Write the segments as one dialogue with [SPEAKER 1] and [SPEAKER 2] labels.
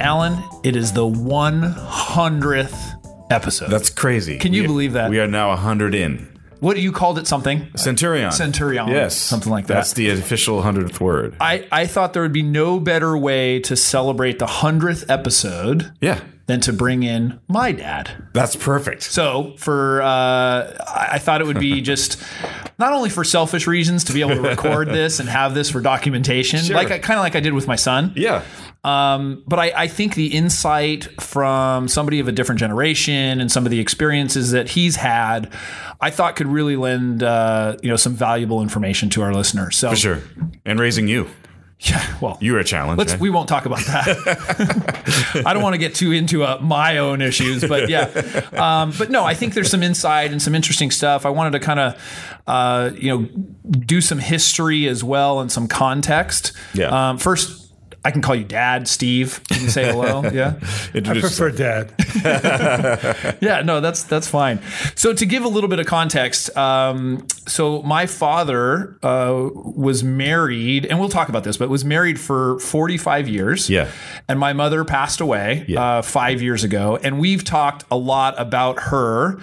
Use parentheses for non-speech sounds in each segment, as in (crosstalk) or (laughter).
[SPEAKER 1] Alan, it is the 100th episode.
[SPEAKER 2] That's crazy.
[SPEAKER 1] Can you
[SPEAKER 2] We-
[SPEAKER 1] believe that?
[SPEAKER 2] We are now 100 in.
[SPEAKER 1] what you called it something?
[SPEAKER 2] Centurion.
[SPEAKER 1] Centurion.
[SPEAKER 2] Yes.
[SPEAKER 1] Something like that.
[SPEAKER 2] That's the official 100th word.
[SPEAKER 1] I, I thought there would be no better way to celebrate the 100th episode
[SPEAKER 2] Yeah.
[SPEAKER 1] Than to bring in my dad.
[SPEAKER 2] That's perfect.
[SPEAKER 1] So for uh, I thought it would be (laughs) just not only for selfish reasons to be able to record this and have this for documentation,
[SPEAKER 2] Sure.
[SPEAKER 1] like kind of like I did with my son.
[SPEAKER 2] Yeah.
[SPEAKER 1] Um, but I, I think the insight from somebody of a different generation and some of the experiences that he's had, I thought could really lend uh, you know some valuable information to our listeners. So
[SPEAKER 2] For sure. And raising you. (laughs)
[SPEAKER 1] yeah, well,
[SPEAKER 2] you're a challenge.
[SPEAKER 1] Let's.
[SPEAKER 2] eh?
[SPEAKER 1] We won't talk about that. (laughs) I don't want to get too into uh, my own issues, but yeah. Um, but no, I think there's some insight and some interesting stuff. I wanted to kind of, uh, you know, do some history as well and some context.
[SPEAKER 2] Yeah.
[SPEAKER 1] Um, first, I can call you Dad, Steve. You can say hello. (laughs) Yeah.
[SPEAKER 3] I prefer dad. (laughs)
[SPEAKER 1] yeah, no, that's that's fine. So to give a little bit of context, um, so my father uh, was married, and we'll talk about this, but was married for 45 years.
[SPEAKER 2] Yeah.
[SPEAKER 1] and my mother passed away
[SPEAKER 2] Yeah.
[SPEAKER 1] uh, five years ago, and we've talked a lot about her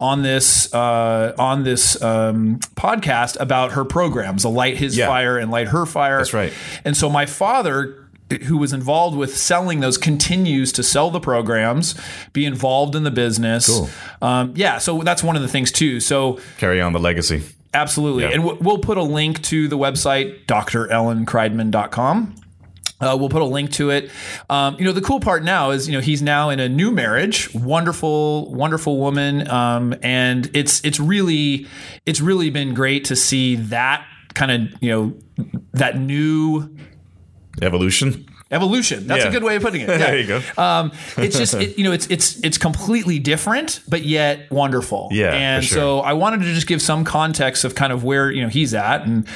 [SPEAKER 1] on this uh, on this um, podcast about her programs, a light his
[SPEAKER 2] Yeah.
[SPEAKER 1] fire and light her fire.
[SPEAKER 2] That's right.
[SPEAKER 1] And so my father who was involved with selling those continues to sell the programs, be involved in the business.
[SPEAKER 2] Cool.
[SPEAKER 1] Um, yeah, so that's one of the things too. So
[SPEAKER 2] Carry on the legacy.
[SPEAKER 1] absolutely,
[SPEAKER 2] Yeah.
[SPEAKER 1] and w- we'll put a link to the website drellenkreidman.com. Uh, we'll put a link to it. Um, you know, the cool part now is, you know, he's now in a new marriage, wonderful, wonderful woman, um, and it's it's really it's really been great to see that kind of you know that new
[SPEAKER 2] Evolution.
[SPEAKER 1] evolution. That's
[SPEAKER 2] Yeah.
[SPEAKER 1] a good way of putting it. (laughs)
[SPEAKER 2] There you go.
[SPEAKER 1] Um, it's just it, you know it's it's it's completely different, but yet wonderful.
[SPEAKER 2] Yeah,
[SPEAKER 1] and
[SPEAKER 2] sure.
[SPEAKER 1] so I wanted to just give some context of kind of where you know he's at, and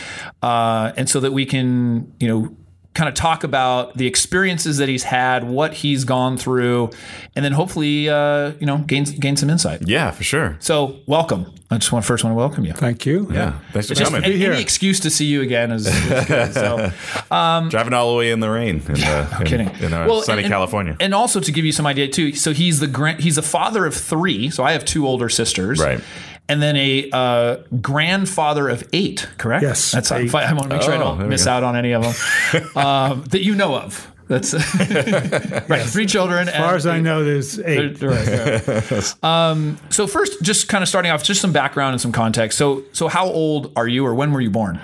[SPEAKER 1] uh, and so that we can you know kind of talk about the experiences that he's had, what he's gone through, and then hopefully uh, you know gain gain some insight.
[SPEAKER 2] Yeah, for sure.
[SPEAKER 1] So welcome. I just want first want to welcome you.
[SPEAKER 3] Thank you.
[SPEAKER 2] Yeah. Thanks for
[SPEAKER 1] Just
[SPEAKER 2] coming.
[SPEAKER 1] any, any excuse to see you again is, is good. So (laughs)
[SPEAKER 2] Driving all the way in the rain in, uh, (laughs) in,
[SPEAKER 1] kidding.
[SPEAKER 2] in uh,
[SPEAKER 1] Well,
[SPEAKER 2] sunny
[SPEAKER 1] and-
[SPEAKER 2] California.
[SPEAKER 1] And also to give you some idea too, so he's the grand, he's a father of three. So I have two older sisters,
[SPEAKER 2] Right.
[SPEAKER 1] And then a uh, grandfather of eight. Correct.
[SPEAKER 3] Yes,
[SPEAKER 1] That's
[SPEAKER 3] eight.
[SPEAKER 1] I want to make sure I
[SPEAKER 2] Oh, there
[SPEAKER 1] don't miss
[SPEAKER 2] go.
[SPEAKER 1] out on any of them (laughs) um, that you know of. That's (laughs) right. Three children.
[SPEAKER 3] As far as I know, there's eight. (laughs)
[SPEAKER 1] um, so first, just kind of starting off, just some background and some context. So, so how old are you, or when were you born?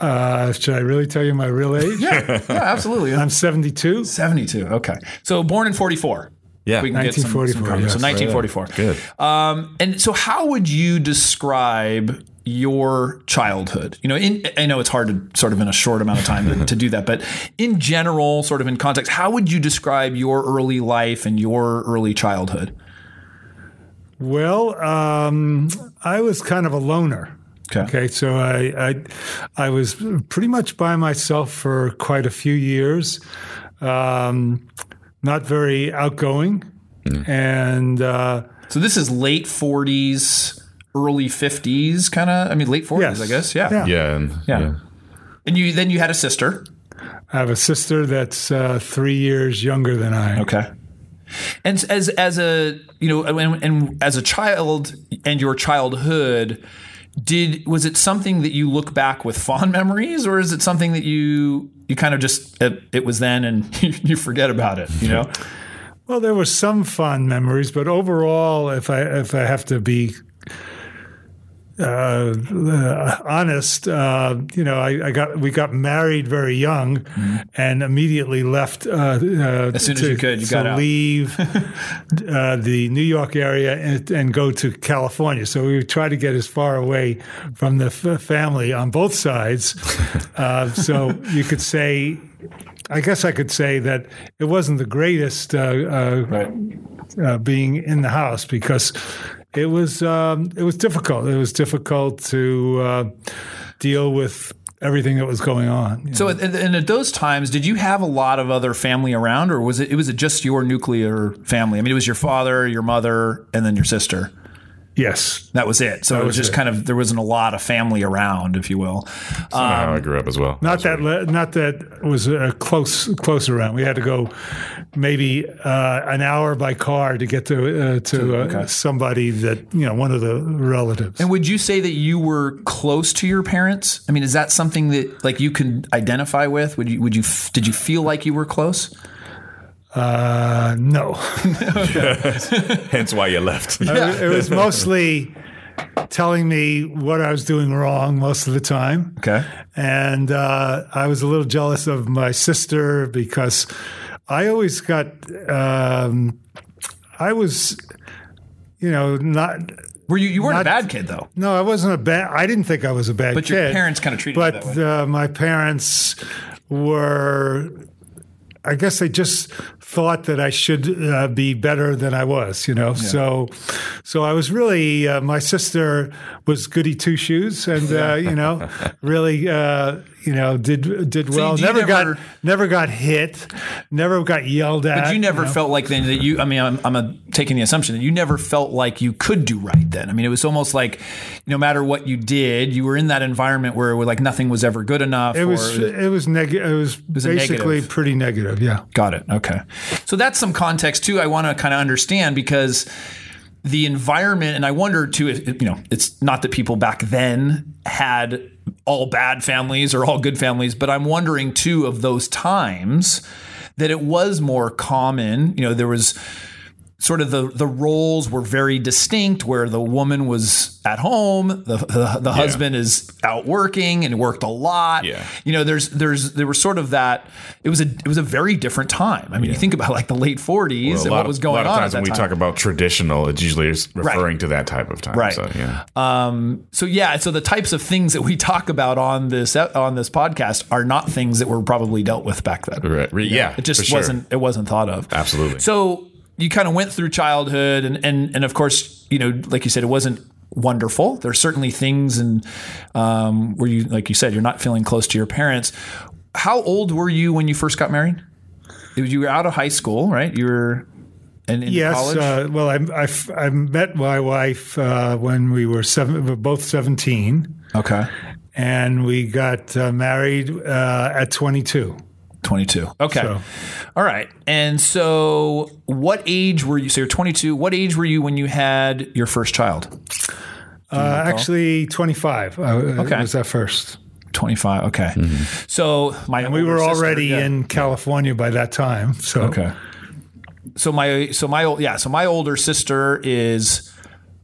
[SPEAKER 3] Uh, should I really tell you my real age?
[SPEAKER 1] Yeah, yeah, absolutely.
[SPEAKER 3] I'm 72.
[SPEAKER 1] 72. Okay. So born in 44.
[SPEAKER 2] Yeah.
[SPEAKER 1] We can get some, some
[SPEAKER 3] 1944,
[SPEAKER 1] comments. So
[SPEAKER 3] yes.
[SPEAKER 1] 1944.
[SPEAKER 2] Good.
[SPEAKER 1] Um, and so how would you describe your childhood? You know, in, I know it's hard to sort of in a short amount of time to, to do that, but in general, sort of in context, how would you describe your early life and your early childhood?
[SPEAKER 3] Well, um, I was kind of a loner.
[SPEAKER 1] Okay.
[SPEAKER 3] Okay, so I, I I was pretty much by myself for quite a few years. Um, not very outgoing, and uh,
[SPEAKER 1] So this is late 40s, early 50s, kind of. I mean, late 40s,
[SPEAKER 3] Yes.
[SPEAKER 1] I guess. Yeah.
[SPEAKER 3] Yeah.
[SPEAKER 2] Yeah. And,
[SPEAKER 1] Yeah.
[SPEAKER 2] yeah.
[SPEAKER 1] And you then you had a sister.
[SPEAKER 3] I have a sister that's uh, three years younger than I.
[SPEAKER 1] Okay. And as as a you know and, and as a child and your childhood, did was it something that you look back with fond memories, or is it something that you you kind of just it, it was then and (laughs) you forget about it? You know.
[SPEAKER 3] Well, there were some fond memories, but overall, if I if I have to be uh, uh, honest, uh, you know, I, I got we got married very young, and immediately left. Uh, uh,
[SPEAKER 1] Mm-hmm. As soon as you could, you got out.
[SPEAKER 3] leave (laughs) uh, the New York area and, and go to California. So we would try to get as far away from the f- family on both sides. (laughs) Uh, so you could say I guess I could say that it wasn't the greatest uh, uh,
[SPEAKER 1] Right.
[SPEAKER 3] uh, being in the house because it was um, it was difficult. It was difficult to uh, deal with everything that was going on.
[SPEAKER 1] So, at- and at those times, did you have a lot of other family around, or was it? It was it just your nuclear family? I mean, it was your father, your mother, and then your sister.
[SPEAKER 3] Yes.
[SPEAKER 1] That was it. So it was
[SPEAKER 3] was
[SPEAKER 1] just
[SPEAKER 3] it.
[SPEAKER 1] kind of there wasn't a lot of family around, if you will.
[SPEAKER 2] That's how I grew up as well.
[SPEAKER 3] Not that le- not that was uh, close close around. We had to go maybe uh, an hour by car to get to uh, to uh, somebody that you know one of the relatives.
[SPEAKER 1] And would you say that you were close to your parents? I mean, is that something that like you can identify with? Would you would you f- did you feel like you were close?
[SPEAKER 3] Uh, no, (laughs)
[SPEAKER 2] Hence why you left.
[SPEAKER 3] it was (laughs) mostly telling me what I was doing wrong most of the time.
[SPEAKER 1] Okay.
[SPEAKER 3] And uh, I was a little jealous of my sister because I always got, um, I was, you know, not.
[SPEAKER 1] Were you you weren't a bad kid though?
[SPEAKER 3] No, I wasn't a bad. I didn't think I was a bad kid.
[SPEAKER 1] But
[SPEAKER 3] kid.
[SPEAKER 1] your parents kinda treated you
[SPEAKER 3] but,
[SPEAKER 1] that way.
[SPEAKER 3] uh, my parents were. I guess they just thought that I should uh, be better than I was, you know. So, so I was really. Uh, my sister was goody two shoes, and uh, you know, (laughs) really, uh, you know, did did well. never,
[SPEAKER 1] never-
[SPEAKER 3] got never got hit, never got yelled at.
[SPEAKER 1] But you never
[SPEAKER 3] know.
[SPEAKER 1] felt like then that you. I mean, I'm, I'm a, taking the assumption that you never felt like you could do right. Then I mean, it was almost like no matter what you did, you were in that environment where like nothing was ever good enough.
[SPEAKER 3] It was it was negative. It was,
[SPEAKER 1] was
[SPEAKER 3] basically
[SPEAKER 1] negative.
[SPEAKER 3] pretty negative. Yeah.
[SPEAKER 1] Got it. Okay. So that's some context too. I want to kind of understand because the environment, and I wonder too, if, you know, it's not that people back then had all bad families or all good families, but I'm wondering too of those times that it was more common. You know, there was sort of the the roles were very distinct where the woman was at home the the, the husband is out working and worked a lot
[SPEAKER 2] Yeah.
[SPEAKER 1] you know there's there's there was sort of that it was a it was a very different time i mean you think about like the late 40s
[SPEAKER 2] a
[SPEAKER 1] and what
[SPEAKER 2] of-
[SPEAKER 1] was
[SPEAKER 2] a
[SPEAKER 1] going
[SPEAKER 2] lot of
[SPEAKER 1] on
[SPEAKER 2] times when we
[SPEAKER 1] time.
[SPEAKER 2] talk about traditional, it usually referring to that type of time.
[SPEAKER 1] Right.
[SPEAKER 2] So, yeah.
[SPEAKER 1] Um, so yeah, so the types of things that we talk about on this on this podcast are not things that were probably dealt with back then.
[SPEAKER 2] Right. Yeah.
[SPEAKER 1] It just
[SPEAKER 2] sure.
[SPEAKER 1] wasn't it wasn't thought of.
[SPEAKER 2] Absolutely.
[SPEAKER 1] So you kind of went through childhood and and and of course, you know, like you said, it wasn't wonderful. There's certainly things and um, where you like you said, you're not feeling close to your parents. How old were you when you first got married? You were out of high school, right? You were in, in
[SPEAKER 3] Yes.
[SPEAKER 1] college.
[SPEAKER 3] Uh, well, I, I, I met my wife uh, when we were seven, we were both seventeen,
[SPEAKER 1] okay.
[SPEAKER 3] and we got uh, married uh, at twenty-two.
[SPEAKER 1] 22. Okay.
[SPEAKER 3] So-
[SPEAKER 1] All right. And so what age were you? So you're 22. What age were you when you had your first child?
[SPEAKER 3] Uh, actually, twenty-five. Uh,
[SPEAKER 1] Okay.
[SPEAKER 3] was that first?
[SPEAKER 1] 25. Okay. So my
[SPEAKER 3] We were
[SPEAKER 1] sister-
[SPEAKER 3] already
[SPEAKER 1] yeah.
[SPEAKER 3] in California by that time. So
[SPEAKER 1] Okay. So my so my ol- yeah so my older sister is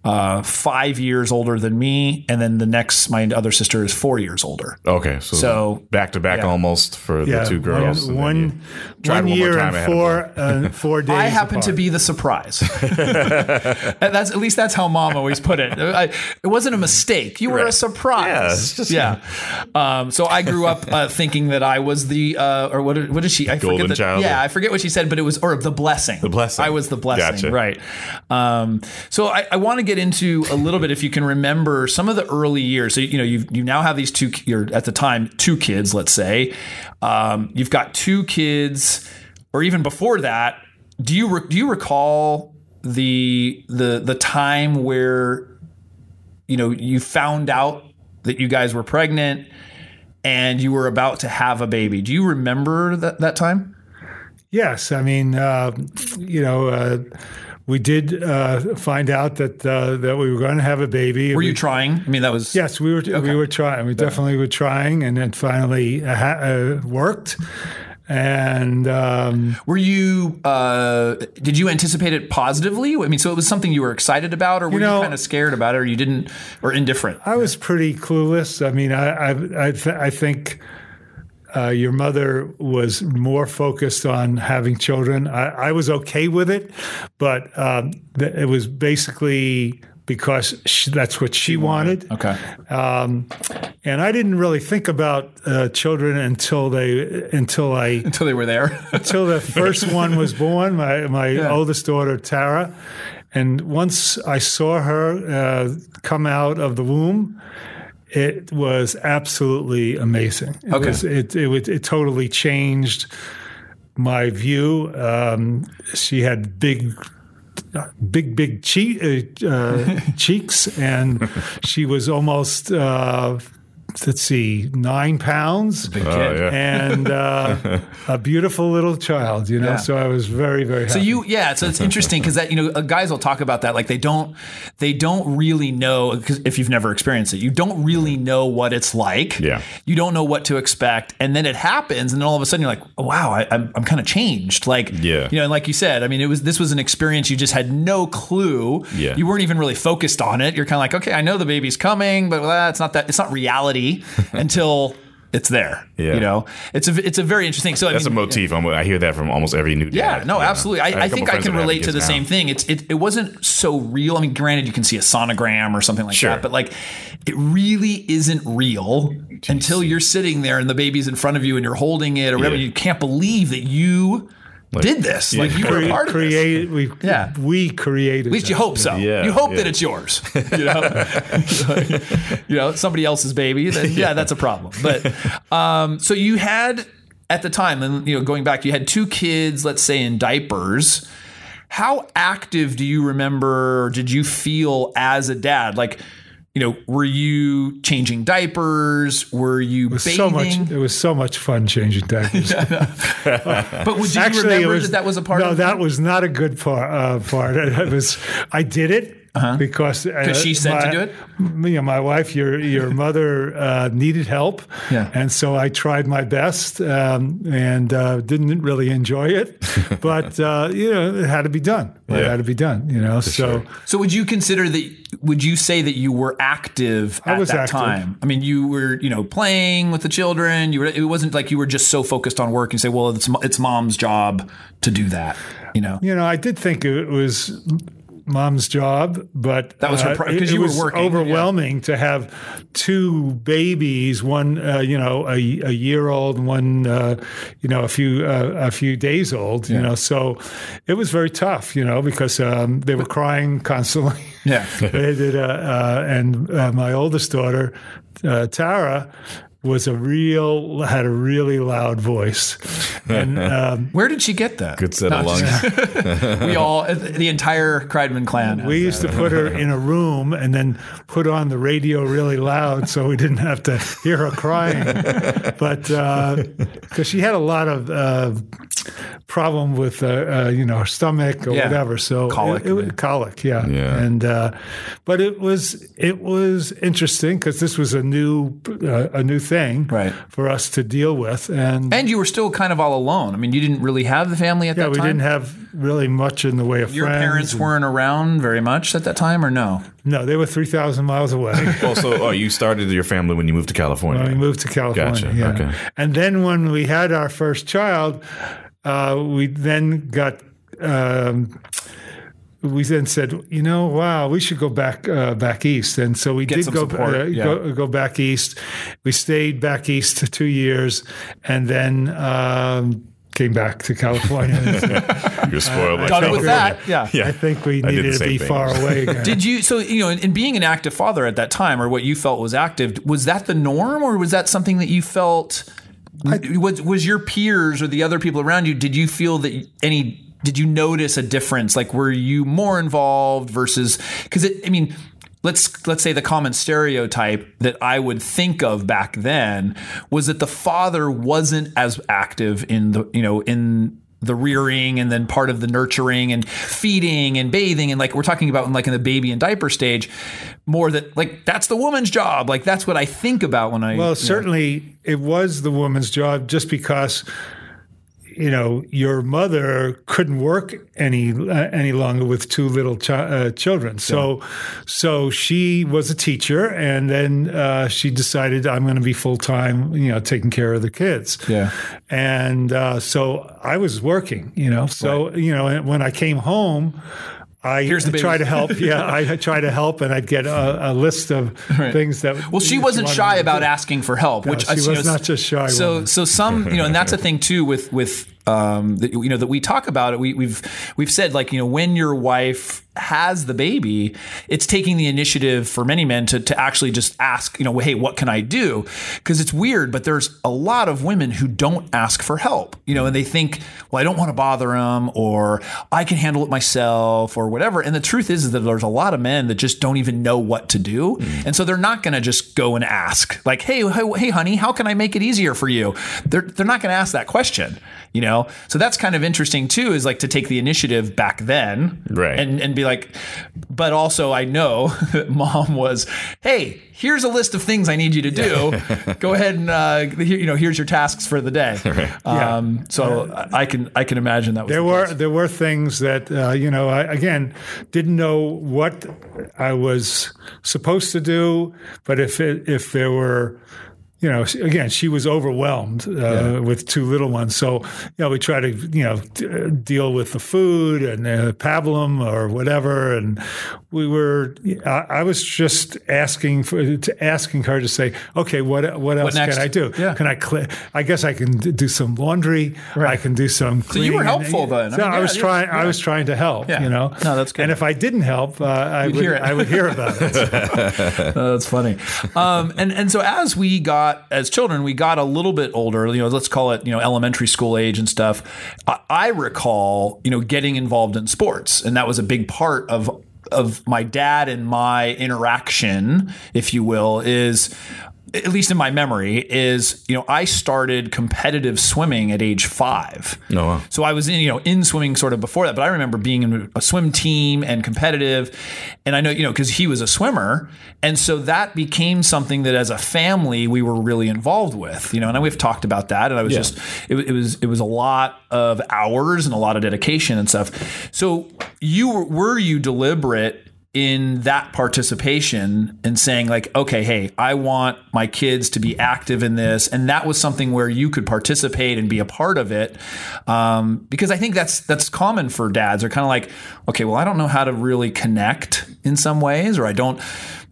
[SPEAKER 1] uh, five years older than me, and then the next my other sister is four years older.
[SPEAKER 2] Okay. So,
[SPEAKER 1] So-
[SPEAKER 2] back to back
[SPEAKER 1] yeah.
[SPEAKER 2] almost for
[SPEAKER 3] yeah,
[SPEAKER 2] the two girls.
[SPEAKER 3] one,
[SPEAKER 2] and then
[SPEAKER 3] one,
[SPEAKER 2] you tried
[SPEAKER 3] one
[SPEAKER 2] more
[SPEAKER 3] year and four uh, four (laughs) days.
[SPEAKER 1] I happen to be the surprise. (laughs) (laughs) That's at least that's how mom always put it. I, it wasn't a mistake. You were a surprise.
[SPEAKER 2] Yeah, just-
[SPEAKER 1] yeah. Um, so I grew up uh, thinking that I was the uh, or what? What did she? I
[SPEAKER 2] Golden
[SPEAKER 1] forget. The,
[SPEAKER 2] child?
[SPEAKER 1] Yeah, I forget what she said, but it was or the blessing. The
[SPEAKER 2] blessing.
[SPEAKER 1] I was the blessing.
[SPEAKER 2] Gotcha.
[SPEAKER 1] Right. Um, so I, I want to get into a little bit if you can remember some of the early years. So you know you you now have these two. You're at the time two kids. Let's say um, you've got two kids, or even before that. Do you re- do you recall the the the time where you know you found out that you guys were pregnant and you were about to have a baby? Do you remember that that time?
[SPEAKER 3] Yes, I mean, uh, you know, uh, we did uh, find out that uh, that we were going to have a baby.
[SPEAKER 1] Were you trying? I mean, that was
[SPEAKER 3] Yes, we were. We were trying. We definitely were trying, and it finally uh, ha- uh, worked. And um,
[SPEAKER 1] Were you? Uh, did you anticipate it positively? I mean, so it was something you were excited about, or were you,
[SPEAKER 3] know-
[SPEAKER 1] kind of scared about it, or you didn't, or indifferent?
[SPEAKER 3] I was pretty clueless. I mean, I I I, th- I think. Uh, your mother was more focused on having children. I, I was okay with it, but um, th- it was basically because she, that's what she wanted.
[SPEAKER 1] Okay.
[SPEAKER 3] Um, and I didn't really think about uh, children until they until I (laughs)
[SPEAKER 1] until they were there. (laughs)
[SPEAKER 3] until the first one was born. My my oldest daughter Tara, and once I saw her uh, come out of the womb. It was absolutely amazing. It
[SPEAKER 1] Okay.
[SPEAKER 3] was, it, it it totally changed my view. Um, she had big, big, big uh, uh, (laughs) cheeks, and she was almost, uh, let's see, nine pounds.
[SPEAKER 2] Oh, yeah.
[SPEAKER 3] And uh, (laughs) a beautiful little child, you know.
[SPEAKER 1] Yeah.
[SPEAKER 3] So I was very, very happy.
[SPEAKER 1] So you, yeah. So it's interesting because that you know uh, guys will talk about that like they don't they don't really know because if you've never experienced it, you don't really know what it's like.
[SPEAKER 2] Yeah.
[SPEAKER 1] You don't know what to expect, and then it happens, and then all of a sudden you're like, oh, wow, I, I'm I'm kind of changed. Like,
[SPEAKER 2] Yeah.
[SPEAKER 1] you know, and like you said, I mean, it was this was an experience you just had no clue.
[SPEAKER 2] Yeah.
[SPEAKER 1] You weren't even really focused on it. You're kind of like, okay, I know the baby's coming, but well, it's not that. It's not reality (laughs) until. It's there,
[SPEAKER 2] Yeah.
[SPEAKER 1] you know. It's a it's a very interesting. So I
[SPEAKER 2] That's
[SPEAKER 1] mean,
[SPEAKER 2] a motif. I'm- I hear that from almost every new dad.
[SPEAKER 1] yeah, no, absolutely. I, I
[SPEAKER 2] couple
[SPEAKER 1] think I can relate to the
[SPEAKER 2] now.
[SPEAKER 1] same thing. It's it, it wasn't so real. I mean, granted, you can see a sonogram or something like
[SPEAKER 2] Sure.
[SPEAKER 1] that, but like it really isn't real until you're sitting there and the baby's in front of you and you're holding it or whatever.
[SPEAKER 2] Yeah.
[SPEAKER 1] You can't believe that you did this. Like you were a
[SPEAKER 3] Cre-
[SPEAKER 1] part of this.
[SPEAKER 3] we,
[SPEAKER 1] Yeah.
[SPEAKER 3] we created.
[SPEAKER 1] At least you hope so.
[SPEAKER 2] Yeah,
[SPEAKER 1] you hope
[SPEAKER 2] yeah.
[SPEAKER 1] that it's yours. You know, (laughs) you know, somebody else's baby. Then yeah, that's a problem. But um, so you had at the time, and you know, going back, you had two kids, let's say in diapers. How active do you remember? Did you feel as a dad? Like, you know, were you changing diapers? Were you bathing?
[SPEAKER 3] so much. It was so much fun changing diapers. (laughs)
[SPEAKER 1] but would you
[SPEAKER 3] Actually,
[SPEAKER 1] remember
[SPEAKER 3] was,
[SPEAKER 1] that that was a part of it?
[SPEAKER 3] no, that was not a good part. Uh, part. (laughs) It was. I did it because uh,
[SPEAKER 1] Uh-huh. she said to do it?
[SPEAKER 3] You know, my wife, your your (laughs) mother uh, needed help,
[SPEAKER 1] Yeah.
[SPEAKER 3] and so I tried my best um, and uh, didn't really enjoy it, (laughs) but uh, you know, it had to be done. It had to be done. You know, so.
[SPEAKER 1] So would you consider that? Would you say that you were active at
[SPEAKER 3] was
[SPEAKER 1] that
[SPEAKER 3] active.
[SPEAKER 1] time? I mean, you were, you know, playing with the children. You were. It wasn't like you were just so focused on work and say, "Well, it's it's mom's job to do that." You know.
[SPEAKER 3] You know, I did think it was mom's job, but
[SPEAKER 1] That was her
[SPEAKER 3] uh, it-
[SPEAKER 1] 'cause
[SPEAKER 3] it
[SPEAKER 1] you were
[SPEAKER 3] was
[SPEAKER 1] working,
[SPEAKER 3] overwhelming to have two babies, one uh, you know a, a year old, and one uh, you know a few uh, a few days old. You know, so it was very tough. You know, because um, they were crying constantly.
[SPEAKER 1] Yeah. (laughs)
[SPEAKER 3] they did, uh, uh, and uh, my oldest daughter, uh, Tara. Was a real had a really loud voice, and (laughs) um,
[SPEAKER 1] Where did she get that?
[SPEAKER 2] Good set of lungs. (laughs)
[SPEAKER 1] We all, the entire Kreidman clan.
[SPEAKER 3] We used to put her in a room and then put on the radio really loud so we didn't have to hear her crying. But because she had a lot of uh, problem with uh, uh, you know her stomach or
[SPEAKER 1] Yeah.
[SPEAKER 3] whatever, so
[SPEAKER 1] Colic,
[SPEAKER 3] it, it,
[SPEAKER 1] yeah.
[SPEAKER 3] colic, yeah.
[SPEAKER 2] Yeah.
[SPEAKER 3] And uh, but it was it was interesting because this was a new uh, a new thing
[SPEAKER 1] Right.
[SPEAKER 3] for us to deal with, and,
[SPEAKER 1] and you were still kind of all alone. I mean, you didn't really have the family at
[SPEAKER 3] yeah,
[SPEAKER 1] that time.
[SPEAKER 3] Yeah, we didn't have really much in the way of
[SPEAKER 1] Your
[SPEAKER 3] friends.
[SPEAKER 1] parents
[SPEAKER 3] and-
[SPEAKER 1] weren't around very much at that time, or no?
[SPEAKER 3] no, they were three thousand miles away. (laughs)
[SPEAKER 2] oh, so oh, you started your family when you moved to California.
[SPEAKER 3] When we moved to California.
[SPEAKER 2] Gotcha.
[SPEAKER 3] Yeah.
[SPEAKER 2] Okay.
[SPEAKER 3] And then when we had our first child, uh, we then got. Um, we then said, you know, wow, we should go back uh, back east, and so we did go,
[SPEAKER 1] support,
[SPEAKER 3] uh,
[SPEAKER 1] yeah.
[SPEAKER 3] go go back east. We stayed back east for two years, and then um, came back to California. (laughs) (laughs)
[SPEAKER 2] You're spoiled. by
[SPEAKER 1] Done with that, yeah.
[SPEAKER 2] Yeah.
[SPEAKER 3] I think we
[SPEAKER 2] I did the
[SPEAKER 3] needed to be
[SPEAKER 2] thing.
[SPEAKER 3] far away. (laughs) Again.
[SPEAKER 1] Did you so you know in, in being an active father at that time, or what you felt was active? Was that the norm, or was that something that you felt? was was your peers or the other people around you? Did you feel that any? Did you notice a difference? Like, were you more involved versus? Because it, I mean. Let's let's say the common stereotype that I would think of back then was that the father wasn't as active in the you know in the rearing and then part of the nurturing and feeding and bathing and like we're talking about in like in the baby and diaper stage more that like that's the woman's job like that's what I think about when I
[SPEAKER 3] Well, certainly it was the woman's job just because you know your mother couldn't work any uh, any longer with two little chi- uh, children. So so she was a teacher and then uh, she decided I'm going to be full time, you know, taking care of the kids.
[SPEAKER 1] Yeah.
[SPEAKER 3] And uh, so I was working, you know. So, you know, when I came home I
[SPEAKER 1] Here's the
[SPEAKER 3] try to help. (laughs) Yeah, I try to help, and I'd get a, a list of things that.
[SPEAKER 1] Well, she wasn't shy about asking for help, which
[SPEAKER 3] she
[SPEAKER 1] I- you
[SPEAKER 3] was
[SPEAKER 1] know,
[SPEAKER 3] not just shy
[SPEAKER 1] So,
[SPEAKER 3] woman.
[SPEAKER 1] so some, you know, and that's a (laughs) thing too with with um, that, you know that we talk about it. We, we've we've said like you know when your wife has the baby, it's taking the initiative for many men to to actually just ask, you know, hey, what can I do? Because it's weird, but there's a lot of women who don't ask for help, you know, and they think, well, I don't want to bother them, or I can handle it myself, or whatever. And the truth is, is that there's a lot of men that just don't even know what to do, mm. and so they're not going to just go and ask, like, hey, hey, hey, honey, how can I make it easier for you? They're they're not going to ask that question, you know. So that's kind of interesting too, is like to take the initiative back then,
[SPEAKER 2] Right.
[SPEAKER 1] and and be like, but also I know (laughs) that mom was, hey, here's a list of things I need you to do. Go ahead and uh, here, you know, here's your tasks for the day. (laughs) Um, so I I can I can imagine that was
[SPEAKER 3] There
[SPEAKER 1] the
[SPEAKER 3] were
[SPEAKER 1] case.
[SPEAKER 3] there were things that uh, you know I again didn't know what I was supposed to do, but if it, if there were you know again she was overwhelmed uh, with two little ones, so you know we try to you know d- uh, deal with the food and uh, pablum or whatever, and we were I, I was just asking for to asking her to say okay what what else
[SPEAKER 1] next?
[SPEAKER 3] can I do?
[SPEAKER 1] Yeah.
[SPEAKER 3] Can I cl- I guess I can d- do some laundry. I can do some.
[SPEAKER 1] So you were
[SPEAKER 3] cleaning.
[SPEAKER 1] helpful then. I mean,
[SPEAKER 3] I
[SPEAKER 1] yeah,
[SPEAKER 3] was
[SPEAKER 1] yeah,
[SPEAKER 3] trying. I was trying to help.
[SPEAKER 1] Yeah.
[SPEAKER 3] You know.
[SPEAKER 1] No, that's good.
[SPEAKER 3] And if I didn't help, uh, I would.
[SPEAKER 1] hear it.
[SPEAKER 3] I would hear about it. (laughs)
[SPEAKER 1] Uh, that's funny. Um, and and so as we got as children, we got a little bit older. You know, let's call it you know elementary school age and stuff. I, I recall you know getting involved in sports, and that was a big part of of my dad and my interaction, if you will, is. At least in my memory, is you know I started competitive swimming at age five.
[SPEAKER 2] Oh, wow.
[SPEAKER 1] So I was in, you know, in swimming sort of before that, but I remember being in a swim team and competitive. And I know, you know, because he was a swimmer. And so that became something that as a family we were really involved with, you know, and we've talked about that. And I was just, it, it was, it was a lot of hours and a lot of dedication and stuff. So you were, were you deliberate in that participation and saying like okay hey i want my kids to be active in this. And that was something where you could participate and be a part of it. Um, because i think that's that's common for dads. They're kind of like okay well i don't know how to really connect in some ways or i don't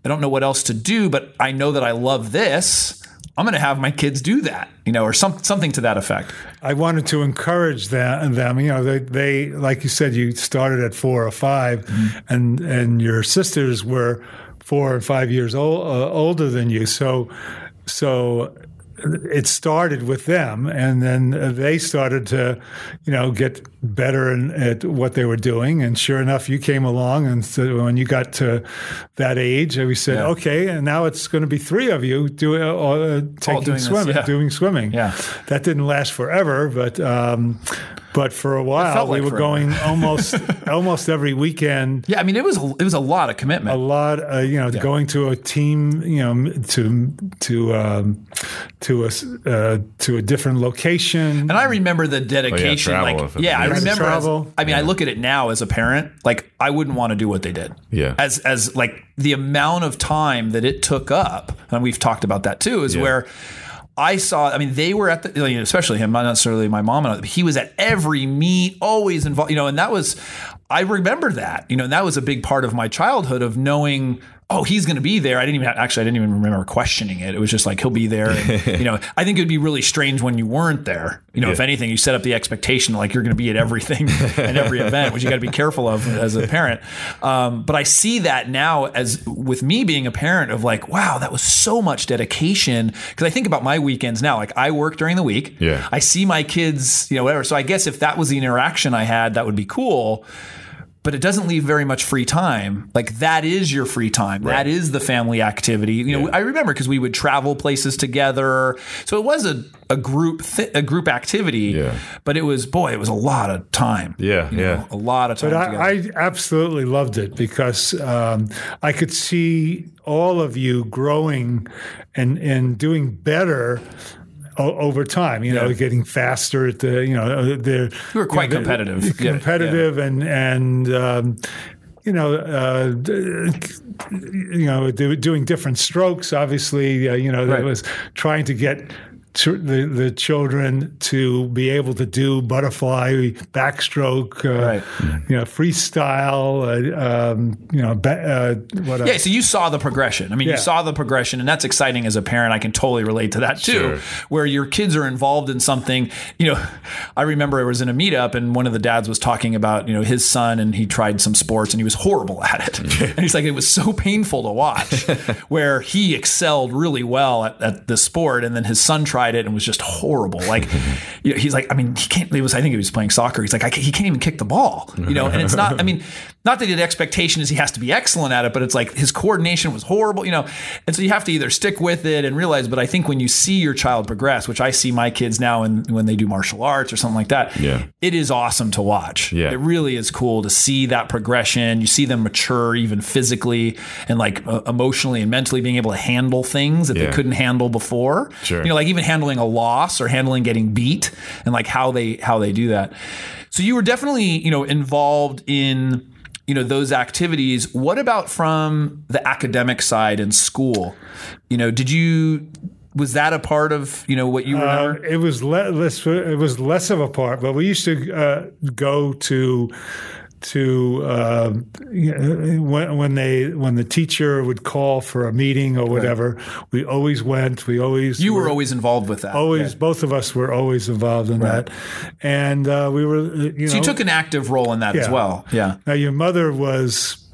[SPEAKER 1] i don't know what else to do but i know that i love this i'm going to have my kids do that you know or some, something to that effect
[SPEAKER 3] I wanted to encourage them. them. You know, they, they like you said, you started at four or 5
[SPEAKER 1] Mm-hmm.
[SPEAKER 3] and and your sisters were four or five years old, uh, older than you. So, so it started with them, and then they started to, you know, get better in, at what they were doing. And sure enough, you came along, and so when you got to that age, we said,
[SPEAKER 1] Yeah.
[SPEAKER 3] okay, and now it's going to be three of you doing uh, uh, taking
[SPEAKER 1] doing this,
[SPEAKER 3] swimming,
[SPEAKER 1] yeah.
[SPEAKER 3] doing swimming.
[SPEAKER 1] Yeah.
[SPEAKER 3] that didn't last forever, but um, but for a while
[SPEAKER 1] felt
[SPEAKER 3] we
[SPEAKER 1] like
[SPEAKER 3] were
[SPEAKER 1] forever.
[SPEAKER 3] going (laughs) almost almost every weekend.
[SPEAKER 1] yeah i mean it was it was a lot of commitment
[SPEAKER 3] A lot, uh, you know, going to a team, you know, to to um, to a s- uh, to a different location.
[SPEAKER 1] And I remember the dedication.
[SPEAKER 2] travel
[SPEAKER 1] like, yeah, I
[SPEAKER 2] You
[SPEAKER 3] had to
[SPEAKER 1] remember. as-
[SPEAKER 3] travel.
[SPEAKER 1] I mean, I look at it now as a parent. Like, I wouldn't want to do what they did.
[SPEAKER 2] Yeah.
[SPEAKER 1] As as like the amount of time that it took up, and we've talked about that too, is
[SPEAKER 2] Yeah.
[SPEAKER 1] where. I saw. I mean, they were at the, especially him, not necessarily my mom. And he was at every meet, always involved. You know, and that was, I remember that. You know, and that was a big part of my childhood of knowing. Oh, he's going to be there. I didn't even actually. I didn't even remember questioning it. It was just like he'll be there. And, you know, I think it would be really strange when you weren't there. You know, if anything, you set up the expectation like you're going to be at everything and every event, which you got to be careful of as a parent. Um, but I see that now as with me being a parent of like, wow, that was so much dedication. Because I think about my weekends now. Like I work during the week.
[SPEAKER 2] Yeah.
[SPEAKER 1] I see my kids, you know, whatever. So I guess if that was the interaction I had, that would be cool. But it doesn't leave very much free time. Like that is your free time. That is the family activity. You know, I remember because we would travel places together. So it was a, a group th- a group activity.
[SPEAKER 2] Yeah.
[SPEAKER 1] But it was boy, it was a lot of time.
[SPEAKER 2] Yeah,
[SPEAKER 1] You know,
[SPEAKER 2] yeah.
[SPEAKER 1] a lot of time.
[SPEAKER 3] But
[SPEAKER 1] together.
[SPEAKER 3] I, I absolutely loved it because um, I could see all of you growing and and doing better o- over time. You know,
[SPEAKER 1] Yeah.
[SPEAKER 3] getting faster at the you know the
[SPEAKER 1] You were quite
[SPEAKER 3] you know, the-
[SPEAKER 1] competitive. (laughs) Yeah,
[SPEAKER 3] competitive and and. Um, you know, uh, you know, doing different strokes. Obviously, uh, you know,
[SPEAKER 1] Right.
[SPEAKER 3] that was trying to get the, the children to be able to do butterfly backstroke, uh,
[SPEAKER 1] Right.
[SPEAKER 3] you know, freestyle, uh, um, you know, ba- uh, what
[SPEAKER 1] Yeah, so you saw the progression. I mean,
[SPEAKER 3] Yeah.
[SPEAKER 1] you saw the progression, and that's exciting as a parent. I can totally relate to that too,
[SPEAKER 2] Sure.
[SPEAKER 1] where your kids are involved in something. You know, I remember I was in a meetup, and one of the dads was talking about you know his son, and he tried some sports, and he was horrible at it. and (laughs) he's like, it was so painful to watch, (laughs) where he excelled really well at, at the sport, and then his son tried it and was just horrible. Like, (laughs) you know, he's like, I mean, he can't. It was I think he was playing soccer. He's like, I, ca- he can't even kick the ball. You know, and it's not. I mean, not that the expectation is he has to be excellent at it, but it's like his coordination was horrible. You know, and so you have to either stick with it and realize. But I think when you see your child progress, which I see my kids now, and when they do martial arts or something like that,
[SPEAKER 2] Yeah.
[SPEAKER 1] it is awesome to watch.
[SPEAKER 2] Yeah.
[SPEAKER 1] it really is cool to see that progression. You see them mature even physically and like uh, emotionally and mentally, being able to handle things that they couldn't handle before.
[SPEAKER 2] Sure.
[SPEAKER 1] You know, like even handling a loss or handling getting beat and like how they how they do that. So you were definitely, you know, involved in you know those activities. What about from the academic side in school? You know, did you was that a part of, you know, what you
[SPEAKER 3] Uh, it was le- less. It was less of a part, but we used to uh, go to to know, when when they when the teacher would call for a meeting or whatever. We always went. We always
[SPEAKER 1] you were always involved with that.
[SPEAKER 3] always both of us were always involved in that, and uh, we were uh, you know
[SPEAKER 1] you took an active role in that as well. Yeah.
[SPEAKER 3] Now your mother was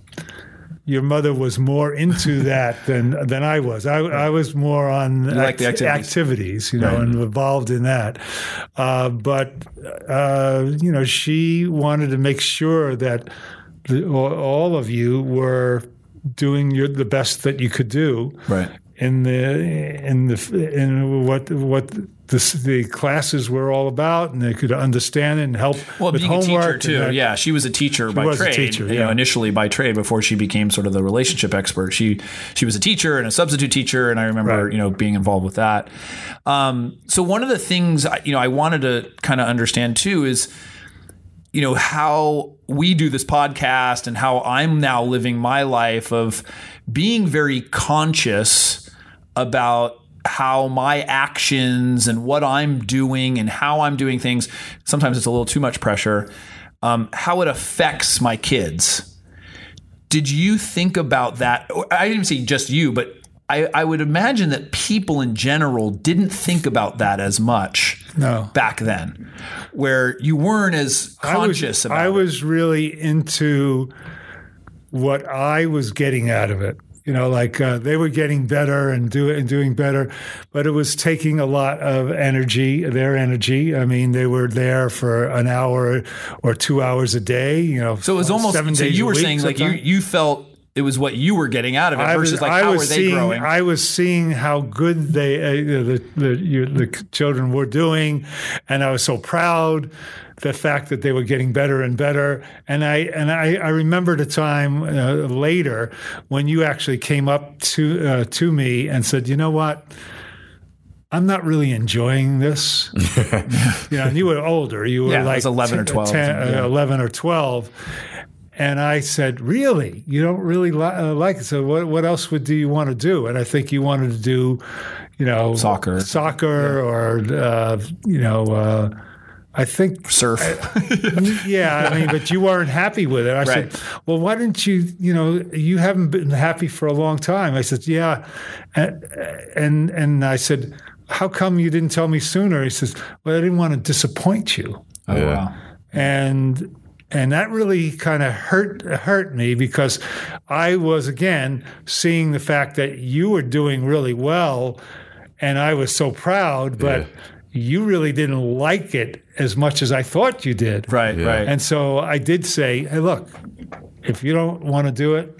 [SPEAKER 3] your mother was more into (laughs) that than than I was. I, I was more on
[SPEAKER 1] like the activities.
[SPEAKER 3] activities, you know, and involved in that. Uh, but uh, you know, she wanted to make sure that the, all all of you were doing your, the best that you could do
[SPEAKER 1] Right.
[SPEAKER 3] in the in the in what what the, the classes were all about, and they could understand it and help
[SPEAKER 1] Well,
[SPEAKER 3] with
[SPEAKER 1] being a teacher too.
[SPEAKER 3] that.
[SPEAKER 1] Yeah, she was a teacher by
[SPEAKER 3] was a
[SPEAKER 1] trade.
[SPEAKER 3] teacher,
[SPEAKER 1] You know, initially by trade before she became sort of the relationship expert. She she was a teacher and a substitute teacher, and I remember
[SPEAKER 3] Right.
[SPEAKER 1] you know being involved with that. Um, so one of the things I- you know I wanted to kind of understand too is you know how we do this podcast and how I'm now living my life of being very conscious about how my actions and what I'm doing and how I'm doing things sometimes it's a little too much pressure um, how it affects my kids did you think about that I didn't say just you but I, I would imagine that people in general didn't think about that as much
[SPEAKER 3] No.
[SPEAKER 1] back then, where you weren't as conscious
[SPEAKER 3] I was,
[SPEAKER 1] about
[SPEAKER 3] I
[SPEAKER 1] it.
[SPEAKER 3] was really into what I was getting out of it. You know, like uh, they were getting better and do and doing better, but it was taking a lot of energy, their energy. I mean, they were there for an hour or two hours a day. You know,
[SPEAKER 1] So it was almost
[SPEAKER 3] seven
[SPEAKER 1] so
[SPEAKER 3] days
[SPEAKER 1] you
[SPEAKER 3] a
[SPEAKER 1] were
[SPEAKER 3] week
[SPEAKER 1] saying like you you felt it was what you were getting out of it
[SPEAKER 3] I
[SPEAKER 1] versus
[SPEAKER 3] was,
[SPEAKER 1] like
[SPEAKER 3] I
[SPEAKER 1] how
[SPEAKER 3] was
[SPEAKER 1] were they
[SPEAKER 3] seeing,
[SPEAKER 1] growing.
[SPEAKER 3] I was seeing how good they, uh, the the, you, the children were doing, and I was so proud. The fact that they were getting better and better, and I and I, I remembered a time uh, later when you actually came up to uh, to me and said, "You know what? I'm not really enjoying this." (laughs) you know, and you were older. You were
[SPEAKER 1] Yeah,
[SPEAKER 3] like
[SPEAKER 1] was 11 or 12,
[SPEAKER 3] 10, uh,
[SPEAKER 1] yeah.
[SPEAKER 3] 11 or 12. And I said, "Really? You don't really li- uh, like it? So what? What else would do you want to do?" And I think you wanted to do, you know,
[SPEAKER 1] Soccer.
[SPEAKER 3] soccer, or uh, you know, uh, I think,
[SPEAKER 1] Surf.
[SPEAKER 3] yeah. I mean, but you weren't happy with it. I
[SPEAKER 1] Right.
[SPEAKER 3] said, "Well, why didn't you? You know, you haven't been happy for a long time." I said, "Yeah," and and, and I said, "How come you didn't tell me sooner?" He says, "Well, I didn't want to disappoint you."
[SPEAKER 1] oh
[SPEAKER 2] Yeah.
[SPEAKER 1] wow.
[SPEAKER 3] and and that really kind of hurt hurt me because I was again seeing the fact that you were doing really well, and I was so proud, but
[SPEAKER 2] Yeah.
[SPEAKER 3] you really didn't like it as much as I thought you did.
[SPEAKER 1] Right,
[SPEAKER 2] Yeah.
[SPEAKER 1] right.
[SPEAKER 3] And so I did say, "Hey, look, if you don't want to do it,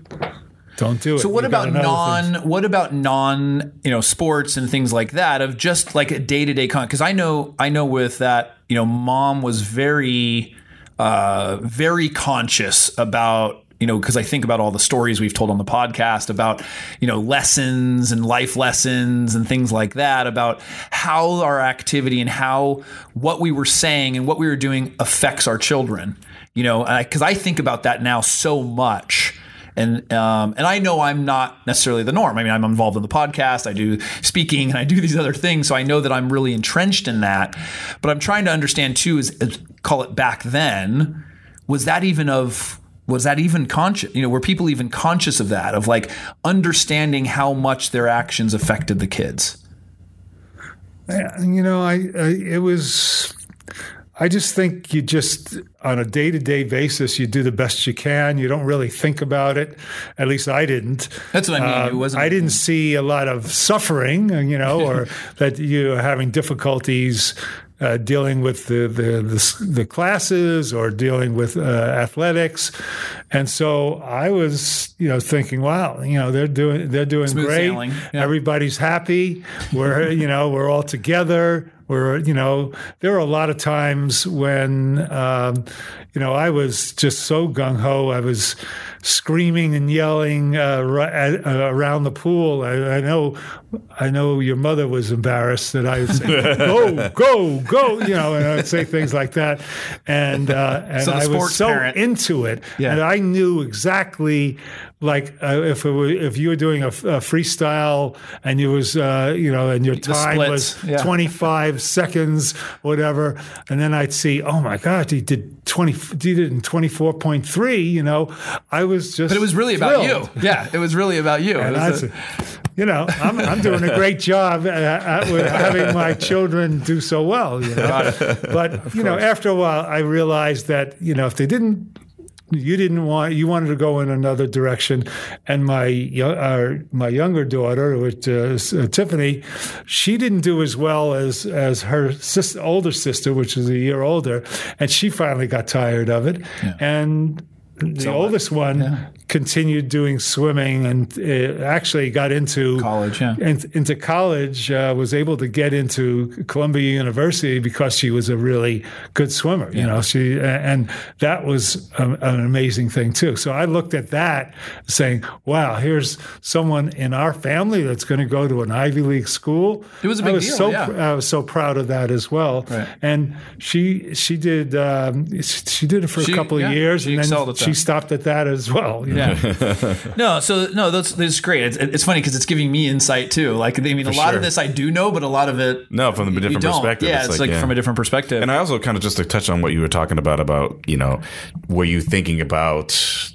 [SPEAKER 3] don't do it."
[SPEAKER 1] So what
[SPEAKER 3] You
[SPEAKER 1] about non?
[SPEAKER 3] thing."
[SPEAKER 1] What about non? You know, sports and things like that of just like a day to day con. Because I know, I know with that, you know, mom was very, uh, very conscious about. You know, because I think about all the stories we've told on the podcast about, you know, lessons and life lessons and things like that about how our activity and how what we were saying and what we were doing affects our children. You know, because I think about that now so much and um, and I know I'm not necessarily the norm. I mean, I'm involved in the podcast, I do speaking, and I do these other things, so I know that I'm really entrenched in that. But I'm trying to understand too is, is call it back then. Was that even of was that even conscious? You know, were people even conscious of that? Of like understanding how much their actions affected the kids?
[SPEAKER 3] You know, I, I it was. I just think you just on a day to day basis you do the best you can. You don't really think about it. At least I didn't.
[SPEAKER 1] That's what I mean. it
[SPEAKER 3] Um,
[SPEAKER 1] wasn't.
[SPEAKER 3] I didn't see a lot of suffering, you know, or (laughs) that you're having difficulties uh, dealing with the, the the the classes or dealing with uh, athletics, and so I was, you know, thinking, wow, you know, they're doing they're doing
[SPEAKER 1] Smooth
[SPEAKER 3] great.
[SPEAKER 1] yeah.
[SPEAKER 3] Everybody's happy. We're (laughs) you know we're all together. We're you know there were a lot of times when um, you know I was just so gung ho. I was screaming and yelling uh, ri- at, uh, around the pool. I, I know I know your mother was embarrassed that I would say (laughs) go go go you know and I'd say things like that and uh, and
[SPEAKER 1] So
[SPEAKER 3] I was so
[SPEAKER 1] parent-
[SPEAKER 3] into it
[SPEAKER 1] Yeah.
[SPEAKER 3] and I knew exactly like uh, if it were, if you were doing a, a freestyle and you was uh, you know and your time was
[SPEAKER 1] yeah.
[SPEAKER 3] 25 seconds whatever and then I'd see oh my god he did 20 he did it in 24.3 you know I was just
[SPEAKER 1] but it was really about you. Yeah, it was really about you. It
[SPEAKER 3] And
[SPEAKER 1] was
[SPEAKER 3] I
[SPEAKER 1] a-
[SPEAKER 3] said, you know, I'm, I'm doing a great job at, at having my children do so well. You know, but you know, after a while, I realized that you know if they didn't, you didn't want, you wanted to go in another direction, and my uh, my younger daughter, which uh, uh, Tiffany, she didn't do as well as as her sister, older sister, which is a year older, and she finally got tired of it, and. The oldest one continued doing swimming and uh, actually got into
[SPEAKER 1] College, yeah.
[SPEAKER 3] in- into college. Uh, was able to get into Columbia University because she was a really good swimmer. You know, she and that was a, an amazing thing too. So I looked at that, saying, "Wow, here's someone in our family that's going to go to an Ivy League school."
[SPEAKER 1] It was a
[SPEAKER 3] I
[SPEAKER 1] big
[SPEAKER 3] was
[SPEAKER 1] deal,
[SPEAKER 3] So
[SPEAKER 1] yeah.
[SPEAKER 3] pr- I was so proud of that as well.
[SPEAKER 1] Right.
[SPEAKER 3] And she she did um, she she did it for
[SPEAKER 1] She-
[SPEAKER 3] a couple
[SPEAKER 1] yeah,
[SPEAKER 3] of years, and then she stopped at that as well. you know.
[SPEAKER 1] Yeah. (laughs) no, so no, that's that's great. It's, it's funny because it's giving me insight too. Like I mean, a lot
[SPEAKER 2] sure.
[SPEAKER 1] of this I do know, but a lot of it
[SPEAKER 2] No, from
[SPEAKER 1] you
[SPEAKER 2] different perspective.
[SPEAKER 1] Yeah, it's, like,
[SPEAKER 2] yeah.
[SPEAKER 1] from a different perspective.
[SPEAKER 2] And I also kind of just to touch on what you were talking about about you know, were you thinking about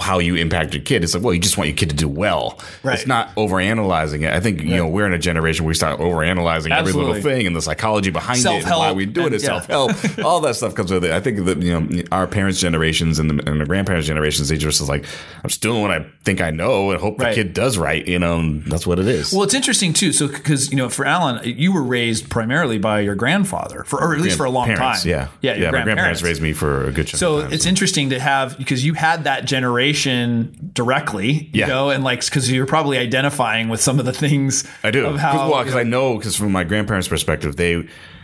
[SPEAKER 2] how you impact your kid? It's like, well, you just want your kid to do well.
[SPEAKER 1] Right.
[SPEAKER 2] It's not overanalyzing it. I think you know we're in a generation where we start overanalyzing every little thing and the psychology behind it, and
[SPEAKER 1] Self-help
[SPEAKER 2] why we do it,
[SPEAKER 1] and-
[SPEAKER 2] is
[SPEAKER 1] yeah.
[SPEAKER 2] self help. (laughs) All that stuff comes with it. I think that you know our parents' generations and the, and the grandparents' generations, they just was like, I'm just doing what I think I know and hope
[SPEAKER 1] Right.
[SPEAKER 2] the kid does right. You know, and that's what it is.
[SPEAKER 1] well, it's interesting too. So, because you know, for Alan, you were raised primarily by your grandfather, for or at least for a long
[SPEAKER 2] Parents,
[SPEAKER 1] time.
[SPEAKER 2] Yeah,
[SPEAKER 1] yeah, your
[SPEAKER 2] yeah. My grandparents
[SPEAKER 1] grandparents
[SPEAKER 2] raised me for a good chunk.
[SPEAKER 1] So
[SPEAKER 2] of time,
[SPEAKER 1] it's interesting to have because you had that generation directly, you
[SPEAKER 2] Yeah.
[SPEAKER 1] know, and like because you're probably identifying with some of the things.
[SPEAKER 2] I do.
[SPEAKER 1] Of
[SPEAKER 2] Cause,
[SPEAKER 1] how,
[SPEAKER 2] well, because
[SPEAKER 1] you
[SPEAKER 2] I know, because from my grandparents' perspective, they,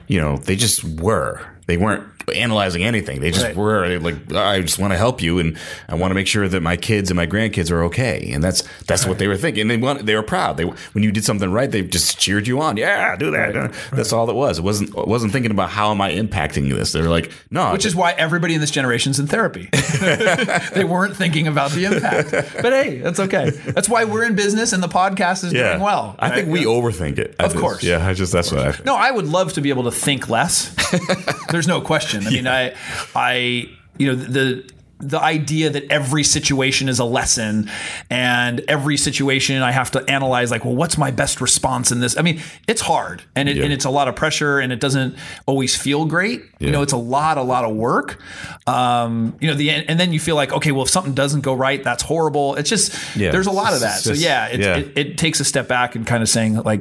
[SPEAKER 2] you know, they just were. They weren't analyzing anything. They just
[SPEAKER 1] Right.
[SPEAKER 2] were like, I just want to help you, and I want to make sure that my kids and my grandkids are okay. And that's that's what they were thinking. And they want, they were proud. They when you did something right, they just cheered you on. Yeah, do that. That's all it was. It wasn't it wasn't thinking about how am I impacting this. They were like, no,
[SPEAKER 1] which is why everybody in this generation's in therapy. (laughs) (laughs) they weren't thinking about the impact. But hey, that's okay. That's why we're in business and the podcast is
[SPEAKER 2] yeah.
[SPEAKER 1] doing well.
[SPEAKER 2] I think
[SPEAKER 1] right?
[SPEAKER 2] we overthink it.
[SPEAKER 1] Of course.
[SPEAKER 2] Yeah, I just that's what I think.
[SPEAKER 1] No, I would love to be able to think less. (laughs) There's no question. I mean, I, I, you know, the the idea that every situation is a lesson, and every situation I have to analyze, like, well, what's my best response in this? I mean, it's hard, and it,
[SPEAKER 2] Yeah.
[SPEAKER 1] and it's a lot of pressure, and it doesn't always feel great. You know, it's a lot, a lot of work. Um, you know, the and then you feel like, okay, well, if something doesn't go right, that's horrible. It's just
[SPEAKER 2] Yeah.
[SPEAKER 1] there's a lot of that. So yeah, it,
[SPEAKER 2] yeah.
[SPEAKER 1] It, it takes a step back and kind of saying like.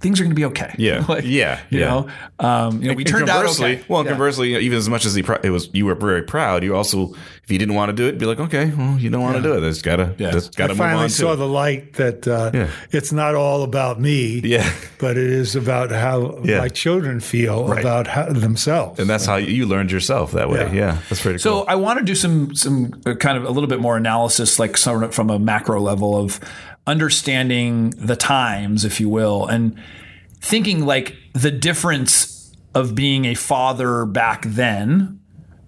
[SPEAKER 1] Things are going to be okay.
[SPEAKER 2] Yeah. (laughs)
[SPEAKER 1] Like,
[SPEAKER 2] Yeah.
[SPEAKER 1] You
[SPEAKER 2] Yeah.
[SPEAKER 1] know, um, you know, we
[SPEAKER 2] And
[SPEAKER 1] turned out okay.
[SPEAKER 2] Well,
[SPEAKER 1] Yeah.
[SPEAKER 2] conversely, even as much as he pr- it was, you were very proud. You also, if you didn't want to do it, be like, okay, well, you don't want to do it. There's gotta,
[SPEAKER 1] Yeah.
[SPEAKER 2] there's gotta
[SPEAKER 3] I
[SPEAKER 2] move
[SPEAKER 3] finally
[SPEAKER 2] on.
[SPEAKER 3] saw
[SPEAKER 2] to
[SPEAKER 3] the light that uh,
[SPEAKER 2] Yeah.
[SPEAKER 3] it's not all about me,
[SPEAKER 2] Yeah.
[SPEAKER 3] but it is about how
[SPEAKER 2] Yeah.
[SPEAKER 3] my children feel about how, themselves.
[SPEAKER 2] and that's how you learned yourself that way.
[SPEAKER 3] Yeah.
[SPEAKER 2] Yeah, that's pretty cool.
[SPEAKER 1] So
[SPEAKER 2] cool.
[SPEAKER 1] I want to do some some uh, kind of a little bit more analysis, like sort of from a macro level of understanding the times, if you will, and thinking like the difference of being a father back then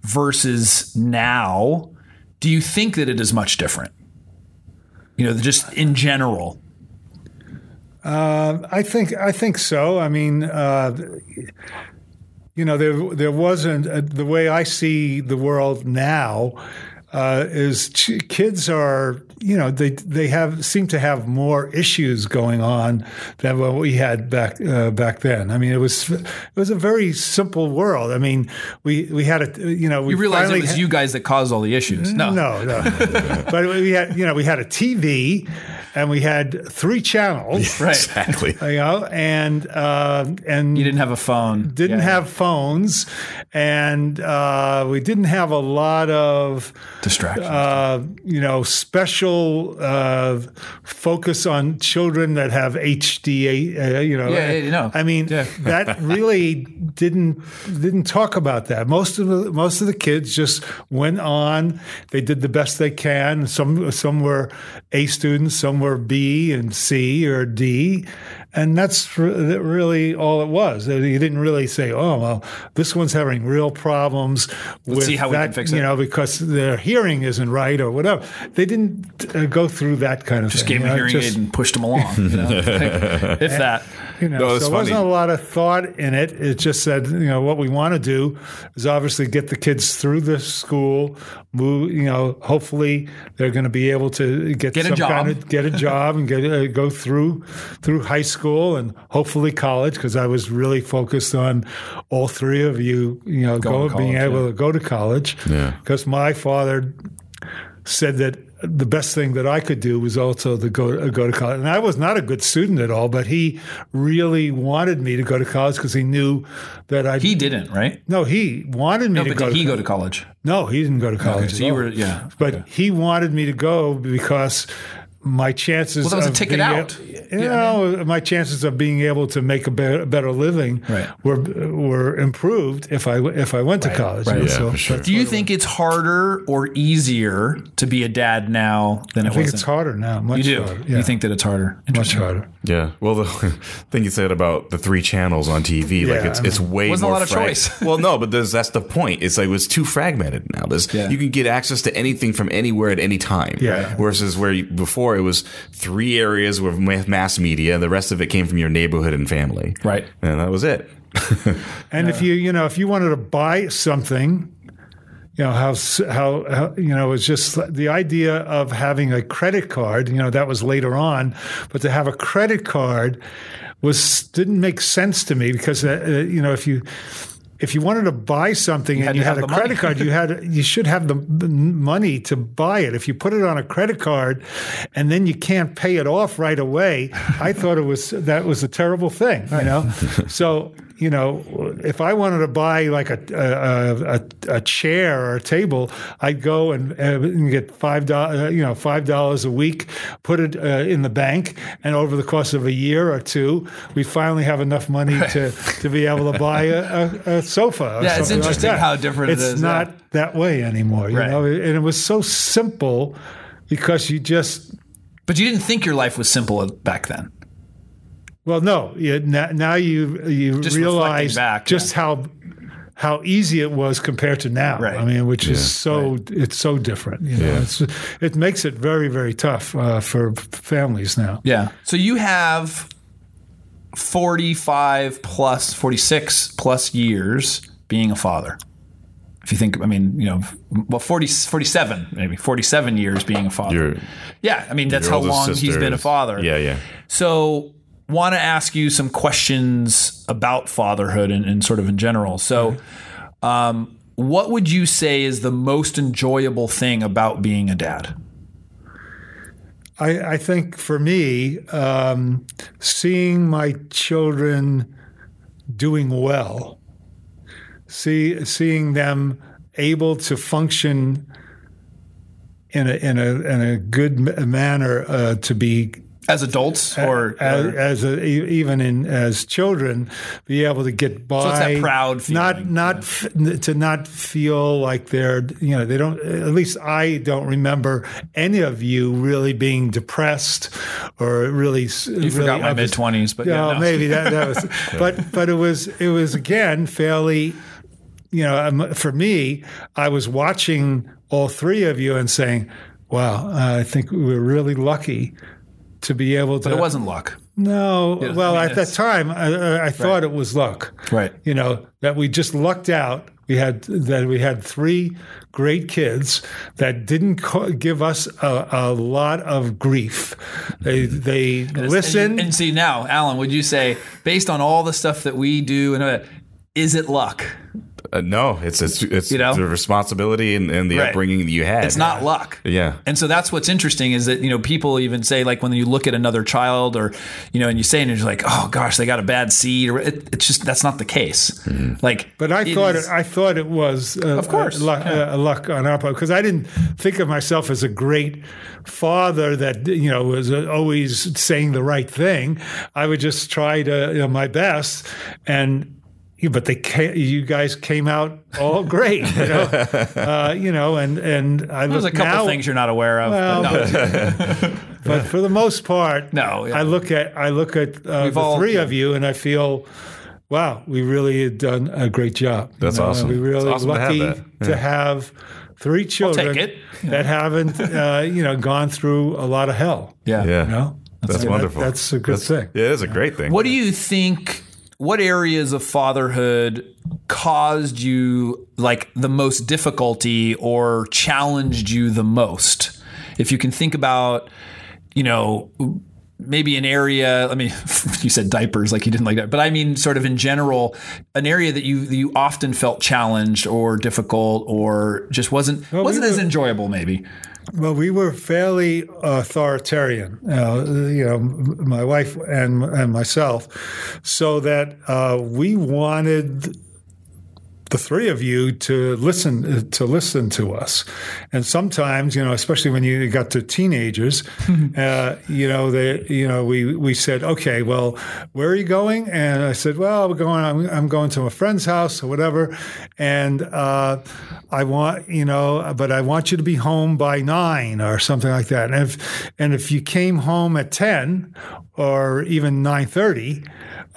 [SPEAKER 1] versus now. Do you think that it is much different? You know, just in general.
[SPEAKER 3] Uh, I think I think so. I mean, uh, you know, there there wasn't uh, the way I see the world now uh, is ch- kids are you know they they have seem to have more issues going on than what we had back uh, back then. I mean, it was it was a very simple world. I mean, we we had a you know we
[SPEAKER 1] You realize it was you guys that caused all the issues. No.
[SPEAKER 3] no, no. (laughs) but we had you know we had a TV and we had three channels. (laughs)
[SPEAKER 1] Right.
[SPEAKER 2] Exactly. (laughs)
[SPEAKER 3] You know, and uh, and
[SPEAKER 1] You didn't have a phone.
[SPEAKER 3] didn't
[SPEAKER 1] Yeah.
[SPEAKER 3] have phones, and uh, we didn't have a lot of
[SPEAKER 1] distractions.
[SPEAKER 3] uh, you know special uh, focus on children that have HD. Uh, you know,
[SPEAKER 1] Yeah, yeah, you know.
[SPEAKER 3] I mean,
[SPEAKER 1] Yeah. (laughs)
[SPEAKER 3] that really didn't didn't talk about that. Most of the most of the kids just went on. They did the best they can. Some some were A students, some were B and C or D, and that's really all it was. You didn't really say, "Oh, well, this one's having real problems with
[SPEAKER 1] see how we
[SPEAKER 3] that,"
[SPEAKER 1] can fix
[SPEAKER 3] you know, because their hearing isn't right or whatever. They didn't uh, go through that kind of
[SPEAKER 1] just
[SPEAKER 3] thing.
[SPEAKER 1] gave him
[SPEAKER 3] you
[SPEAKER 1] a
[SPEAKER 3] know,
[SPEAKER 1] hearing
[SPEAKER 3] just-
[SPEAKER 1] aid and pushed him along. You know? (laughs) If that. (laughs)
[SPEAKER 3] you know,
[SPEAKER 2] No,
[SPEAKER 3] so there wasn't a lot of thought in it. It just said, you know, what we want to do is obviously get the kids through the school. Move, you know, hopefully they're going to be able to get,
[SPEAKER 1] Get a
[SPEAKER 3] some
[SPEAKER 1] job.
[SPEAKER 3] kind of get a (laughs) job and get uh, go through through high school and hopefully college because I was really focused on all three of you, you know, go,
[SPEAKER 1] to
[SPEAKER 3] being able
[SPEAKER 1] yeah.
[SPEAKER 3] to go to college.
[SPEAKER 2] Yeah.
[SPEAKER 3] Because my father said that the best thing that I could do was also to go uh, go to college. And I was not a good student at all, but he really wanted me to go to college because he knew that I.
[SPEAKER 1] He didn't, right?
[SPEAKER 3] no, he wanted me
[SPEAKER 1] No,
[SPEAKER 3] to
[SPEAKER 1] but
[SPEAKER 3] go.
[SPEAKER 1] did he
[SPEAKER 3] to
[SPEAKER 1] go to college?
[SPEAKER 3] No, he didn't go to college.
[SPEAKER 1] so
[SPEAKER 3] at
[SPEAKER 1] you
[SPEAKER 3] all.
[SPEAKER 1] were- yeah,
[SPEAKER 3] But
[SPEAKER 1] okay.
[SPEAKER 3] he wanted me to go because my chances.
[SPEAKER 1] Well, that was a ticket out.
[SPEAKER 3] A-
[SPEAKER 1] Yeah,
[SPEAKER 3] you know, my chances of being able to make a better, better living
[SPEAKER 1] Right.
[SPEAKER 3] were were improved if I if I went to college.
[SPEAKER 1] right.
[SPEAKER 2] Yeah,
[SPEAKER 3] so
[SPEAKER 2] for sure.
[SPEAKER 1] Do you think it's harder or easier to be a dad now than it was?
[SPEAKER 3] I think
[SPEAKER 1] was?
[SPEAKER 3] it's harder now. Much
[SPEAKER 1] You do.
[SPEAKER 3] harder. Yeah,
[SPEAKER 1] You think that it's harder?
[SPEAKER 3] much harder.
[SPEAKER 2] Yeah. Well, the (laughs) thing you said about the three channels on TV, like it's
[SPEAKER 3] I
[SPEAKER 2] it's way
[SPEAKER 1] Wasn't a
[SPEAKER 2] more
[SPEAKER 1] lot of
[SPEAKER 2] frag-
[SPEAKER 1] choice. (laughs)
[SPEAKER 2] well, no, but there's, that's the point. It's like it was too fragmented now. There's
[SPEAKER 1] Yeah.
[SPEAKER 2] you can get access to anything from anywhere at any time.
[SPEAKER 3] Yeah.
[SPEAKER 2] Versus where you, before it was three areas where ma- mass media, the rest of it came from your neighborhood and family.
[SPEAKER 1] Right.
[SPEAKER 2] And that was it. (laughs)
[SPEAKER 3] And if you you know if you wanted to buy something, you know how how, how you know it's just the idea of having a credit card. You know that was later on, but to have a credit card was didn't make sense to me because uh, uh, you know if you. If you wanted to buy something
[SPEAKER 1] had
[SPEAKER 3] and you had a
[SPEAKER 1] the money.
[SPEAKER 3] credit card, you had you should have the, the money to buy it. If you put it on a credit card and then you can't pay it off right away, I thought it was that was a terrible thing. You know, (laughs) so you know, if I wanted to buy like a a, a, a chair or a table, I'd go and, uh, and get five dollars, you know, five dollars a week, put it uh, in the bank, and over the course of a year or two, we finally have enough money to, to be able to buy a, a, a sofa. Or (laughs)
[SPEAKER 1] Yeah, it's
[SPEAKER 3] something like
[SPEAKER 1] interesting how different it
[SPEAKER 3] it's
[SPEAKER 1] is, yeah.
[SPEAKER 3] not that way anymore. You
[SPEAKER 1] Right.
[SPEAKER 3] know, and it was so simple because you just
[SPEAKER 1] But you didn't think your life was simple back then.
[SPEAKER 3] Well, no. You, now, now you you
[SPEAKER 1] Just
[SPEAKER 3] realize
[SPEAKER 1] back,
[SPEAKER 3] just how how easy it was compared to now.
[SPEAKER 1] Right.
[SPEAKER 3] I mean, which is so it's so different. You know, it's, it makes it very very tough uh, for families now.
[SPEAKER 1] Yeah. So you have 45 plus 46 plus years being a father. If you think, I mean, you know, well, 40, 47, maybe 47 years being a father.
[SPEAKER 2] Your,
[SPEAKER 1] yeah. I mean, that's how
[SPEAKER 2] oldest
[SPEAKER 1] long he's been a
[SPEAKER 2] is-
[SPEAKER 1] father.
[SPEAKER 2] Yeah, yeah.
[SPEAKER 1] So, want to ask you some questions about fatherhood and, and sort of in general. So, um, what would you say is the most enjoyable thing about being a dad?
[SPEAKER 3] I, I think for me, um, seeing my children doing well, see seeing them able to function in a in a in a good manner uh, to be
[SPEAKER 1] As adults, or,
[SPEAKER 3] as,
[SPEAKER 1] or-
[SPEAKER 3] as a, even in as children, be able to get by.
[SPEAKER 1] it's that proud
[SPEAKER 3] not
[SPEAKER 1] feeling,
[SPEAKER 3] not f- to not feel like they're you know they don't. At least I don't remember any of you really being depressed or really.
[SPEAKER 1] you forgot my mid twenties, but yeah,
[SPEAKER 3] Yeah,
[SPEAKER 1] no.
[SPEAKER 3] maybe that, that was, (laughs) but but it was it was again fairly, you know, um, for me, I was watching all three of you and saying, wow, I think we're really lucky to be able to.
[SPEAKER 1] But it wasn't luck.
[SPEAKER 3] No, well,
[SPEAKER 1] I mean,
[SPEAKER 3] at that time, I, I thought it was luck.
[SPEAKER 1] Right.
[SPEAKER 3] You know that we just lucked out. We had that we had three great kids that didn't co- give us a, a lot of grief. They they listened.
[SPEAKER 1] And, and see now, Alan, would you say, based on all the stuff that we do, and uh, is it luck?
[SPEAKER 2] Uh, no, it's it's it's
[SPEAKER 1] You know?
[SPEAKER 2] the responsibility and, and the
[SPEAKER 1] Right.
[SPEAKER 2] upbringing that you had.
[SPEAKER 1] It's not luck.
[SPEAKER 2] Yeah.
[SPEAKER 1] And so that's what's interesting is that, you know, people even say, like, when you look at another child or, you know, and you say, and you're like, oh gosh, they got a bad seed, or it, it's just, that's not the case. Like,
[SPEAKER 3] But I
[SPEAKER 1] it
[SPEAKER 3] thought
[SPEAKER 1] is-
[SPEAKER 3] it, I thought it was uh,
[SPEAKER 1] Of course,
[SPEAKER 3] uh, luck, uh, luck on our part because I didn't think of myself as a great father that you know was uh, always saying the right thing. I would just try to you know, my best and. Yeah, But they, ca- you guys came out all great, you know, (laughs) uh, you know, and and I
[SPEAKER 1] there's a couple
[SPEAKER 3] now,
[SPEAKER 1] things you're not aware of.
[SPEAKER 3] Well,
[SPEAKER 1] but no, (laughs)
[SPEAKER 3] but for the most part,
[SPEAKER 1] No, yeah.
[SPEAKER 3] I look at I look at uh, the
[SPEAKER 1] all-
[SPEAKER 3] three of you, and I feel, wow, we really had done a great job. You
[SPEAKER 2] That's awesome.
[SPEAKER 3] We really
[SPEAKER 2] It's awesome to have
[SPEAKER 3] lucky
[SPEAKER 2] that.
[SPEAKER 3] to have three children
[SPEAKER 1] it.
[SPEAKER 3] that haven't, uh, you know, gone through a lot of hell.
[SPEAKER 1] yeah.
[SPEAKER 2] Yeah.
[SPEAKER 3] You know,
[SPEAKER 2] That's
[SPEAKER 3] That-
[SPEAKER 2] wonderful.
[SPEAKER 3] that's a good thing.
[SPEAKER 2] Yeah, it's a great thing.
[SPEAKER 1] What do you think? What areas of fatherhood caused you like the most difficulty or challenged you the most? If you can think about, you know, maybe an area. I mean, (laughs) you said diapers, like you didn't like that, but I mean, sort of in general, an area that you that you often felt challenged or difficult or just wasn't wasn't
[SPEAKER 3] we
[SPEAKER 1] as enjoyable, maybe.
[SPEAKER 3] Well, we were fairly authoritarian, uh, you know, my wife and and myself, so that uh, we wanted the three of you to listen to listen to us, and sometimes, you know, especially when you got to teenagers, (laughs) uh, you know, they, you know, we we said, okay, well, where are you going? And I said, well, we're going. I'm, I'm going to a friend's house or whatever, and uh, I want, you know, but I want you to be home by nine or something like that. And if and if you came home at ten or even nine thirty.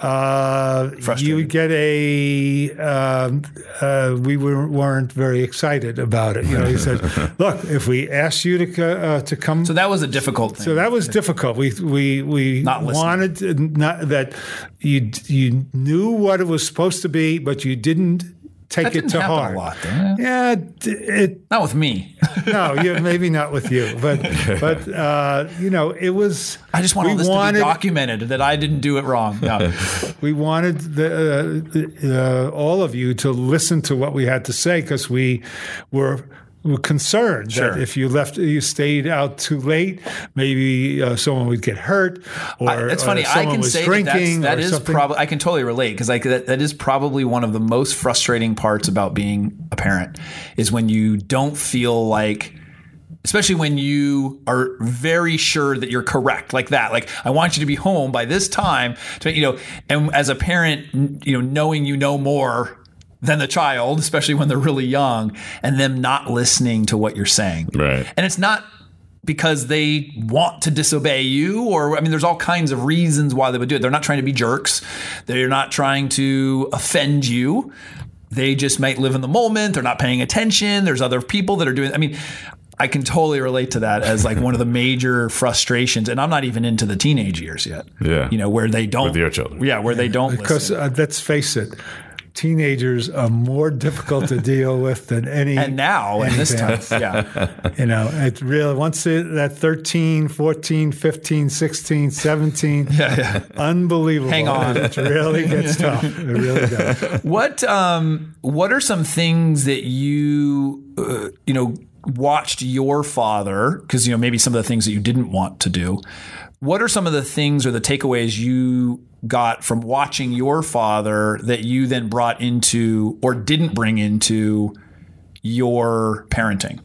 [SPEAKER 3] Uh, you get a. Um, uh, we were, weren't very excited about it. You know, he said, (laughs) "Look, if we asked you to uh, to come
[SPEAKER 1] So that was a difficult thing.
[SPEAKER 3] so that was difficult. We we we
[SPEAKER 1] Not
[SPEAKER 3] wanted not that you you knew what it was supposed to be, but you didn't take
[SPEAKER 1] that
[SPEAKER 3] it to heart.
[SPEAKER 1] lot.
[SPEAKER 3] Yeah, it
[SPEAKER 1] Not with me. (laughs)
[SPEAKER 3] no, you, maybe not with you, but (laughs) but uh, you know, it was.
[SPEAKER 1] I just want all this
[SPEAKER 3] wanted,
[SPEAKER 1] to be documented that I didn't do it wrong. No. (laughs)
[SPEAKER 3] We wanted the, uh, all of you to listen to what we had to say because we were. Were concerned
[SPEAKER 1] Sure.
[SPEAKER 3] that if you left, you stayed out too late, maybe uh, someone would get hurt, or
[SPEAKER 1] I- it's
[SPEAKER 3] or
[SPEAKER 1] funny. I
[SPEAKER 3] someone
[SPEAKER 1] can say
[SPEAKER 3] drinking
[SPEAKER 1] that
[SPEAKER 3] or
[SPEAKER 1] is probably. I can totally relate because like that, that is probably one of the most frustrating parts about being a parent is when you don't feel like. Especially when you are very sure that you're correct, like that. Like, I want you to be home by this time. To, you know, and as a parent, you know, knowing you know more than the child, especially when they're really young, and them not listening to what you're saying.
[SPEAKER 2] Right.
[SPEAKER 1] And it's not because they want to disobey you or I mean there's all kinds of reasons why they would do it. They're not trying to be jerks. They're not trying to offend you. They just might live in the moment. They're not paying attention. There's other people that are doing I mean I can totally relate to that as like one of the major (laughs) frustrations and I'm not even into the teenage years yet.
[SPEAKER 2] Yeah.
[SPEAKER 1] You know where they don't
[SPEAKER 2] With your children.
[SPEAKER 1] Yeah, where they don't
[SPEAKER 3] Because uh, let's face it, teenagers are more difficult to (laughs) deal with than any.
[SPEAKER 1] And now in this time, yeah. (laughs)
[SPEAKER 3] You know, it's really, Once it, that 13, 14, 15, 16, 17, (laughs)
[SPEAKER 1] Yeah, yeah.
[SPEAKER 3] unbelievable.
[SPEAKER 1] Hang on.
[SPEAKER 3] It really gets tough. It really does.
[SPEAKER 1] What um what are some things that you uh, you know watched your father because you know maybe some of the things that you didn't want to do. What are some of the things or the takeaways you got from watching your father that you then brought into or didn't bring into your parenting?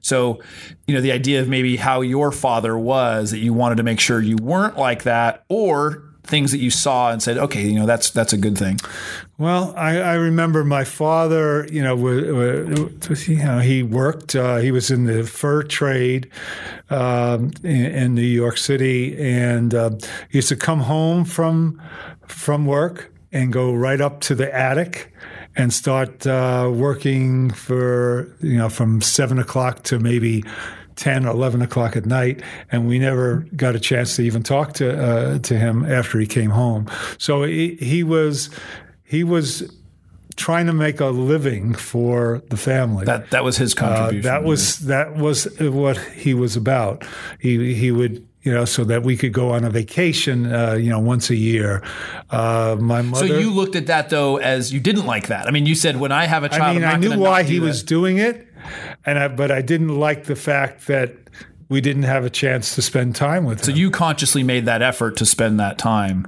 [SPEAKER 1] So, you know, the idea of maybe how your father was that you wanted to make sure you weren't like that or things that you saw and said, okay, you know, that's that's a good thing.
[SPEAKER 3] Well, I, I remember my father. You know, you know, he worked. Uh, he was in the fur trade um, in, in New York City, and uh, he used to come home from from work and go right up to the attic and start uh, working for you know from seven o'clock to maybe 10 or 11 o'clock at night, and we never got a chance to even talk to uh, to him after he came home. So he, he was he was trying to make a living for the family.
[SPEAKER 1] That that was his
[SPEAKER 3] Uh,
[SPEAKER 1] contribution.
[SPEAKER 3] that was that was what he was about. He he would you know so that we could go on a vacation uh, you know once a year. Uh, my mother.
[SPEAKER 1] so you looked at that though as you didn't like that. I mean, you said when I have a child,
[SPEAKER 3] I mean, I knew why he
[SPEAKER 1] do
[SPEAKER 3] was doing it, and I, but I didn't like the fact that we didn't have a chance to spend time with
[SPEAKER 1] So
[SPEAKER 3] him.
[SPEAKER 1] you consciously made that effort to spend that time.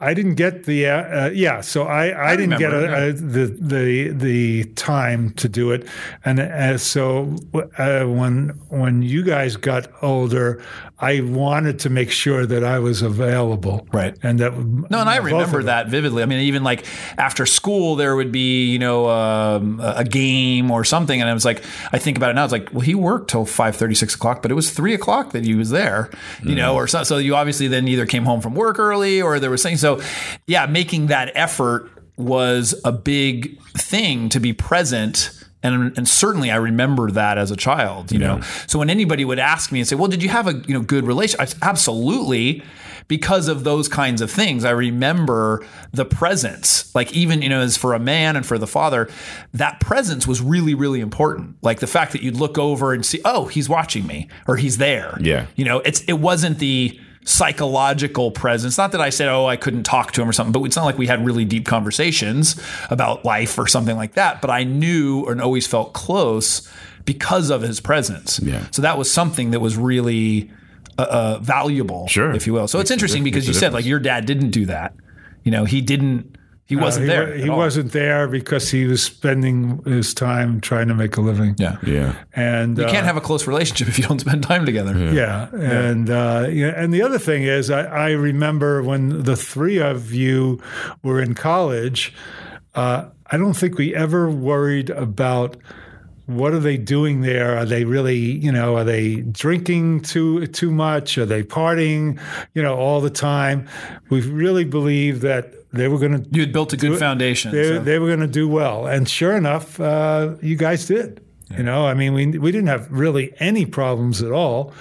[SPEAKER 3] I didn't get the uh, uh, yeah. So I, I, didn't get a, a, the the the time to do it, and uh, so uh, when when you guys got older, I wanted to make sure that I was available,
[SPEAKER 1] Right.
[SPEAKER 3] And that
[SPEAKER 1] No, and I remember that vividly. I mean, even like after school, there would be you know um, a a game or something, and I was like, I think about it now. It's like, well, he worked till five thirty, six o'clock, but it was three o'clock that he was there, you know, or so. So you obviously then either came home from work early or there was something. So, yeah, making that effort was a big thing to be present. And, and certainly I remember that as a child, you know. So when anybody would ask me and say, "Well, did you have a you know good relation?" I Absolutely, because of those kinds of things. I remember the presence, like even you know, as for a man and for the father, that presence was really really important. Like the fact that you'd look over and see, oh, he's watching me or he's there.
[SPEAKER 2] Yeah.
[SPEAKER 1] you know, it's it wasn't the psychological presence. Not that I said, oh, I couldn't talk to him or something, but it's not like we had really deep conversations about life or something like that. But I knew and always felt close because of his presence.
[SPEAKER 2] Yeah.
[SPEAKER 1] So that was something that was really uh, uh, valuable,
[SPEAKER 2] Sure.
[SPEAKER 1] if you will. So it's
[SPEAKER 2] a
[SPEAKER 1] interesting because you said like your dad didn't do that. You know, he didn't. He wasn't
[SPEAKER 3] he,
[SPEAKER 1] there.
[SPEAKER 3] He
[SPEAKER 1] all.
[SPEAKER 3] wasn't there because he was spending his time trying to make a living.
[SPEAKER 1] Yeah.
[SPEAKER 2] Yeah.
[SPEAKER 3] and
[SPEAKER 1] You can't have a close relationship if you don't spend time together.
[SPEAKER 3] Yeah, and uh, yeah, and the other thing is, I, I remember when the three of you were in college. Uh, I don't think we ever worried about what are they doing there. Are they really, you know, are they drinking too too much? Are they partying, you know, all the time? We really believe that they were going to
[SPEAKER 1] You had built a good foundation.
[SPEAKER 3] they,
[SPEAKER 1] so-
[SPEAKER 3] they were going to do well. And sure enough, uh, you guys did. You know, I mean, we, we didn't have really any problems at all.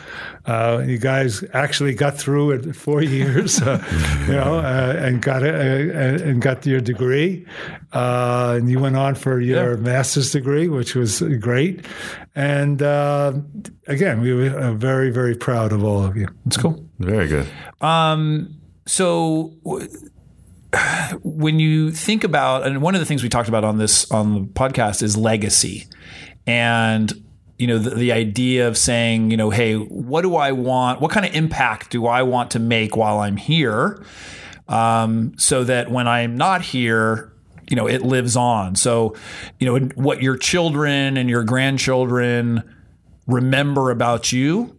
[SPEAKER 3] Uh, you guys actually got through it four (laughs) years, uh, you know, (laughs) uh, and got a, uh, and got your degree, uh, and you went on for your master's degree, which was great. And uh, again, we were uh, very very proud of all of you.
[SPEAKER 1] it's cool.
[SPEAKER 2] Very good.
[SPEAKER 1] Um, So w- when you think about, and one of the things we talked about on this on the podcast is legacy, and you know the, the idea of saying, you know, hey, what do I want? What kind of impact do I want to make while I'm here, um, so that when I'm not here. You know, it lives on. So, you know, what your children and your grandchildren remember about you,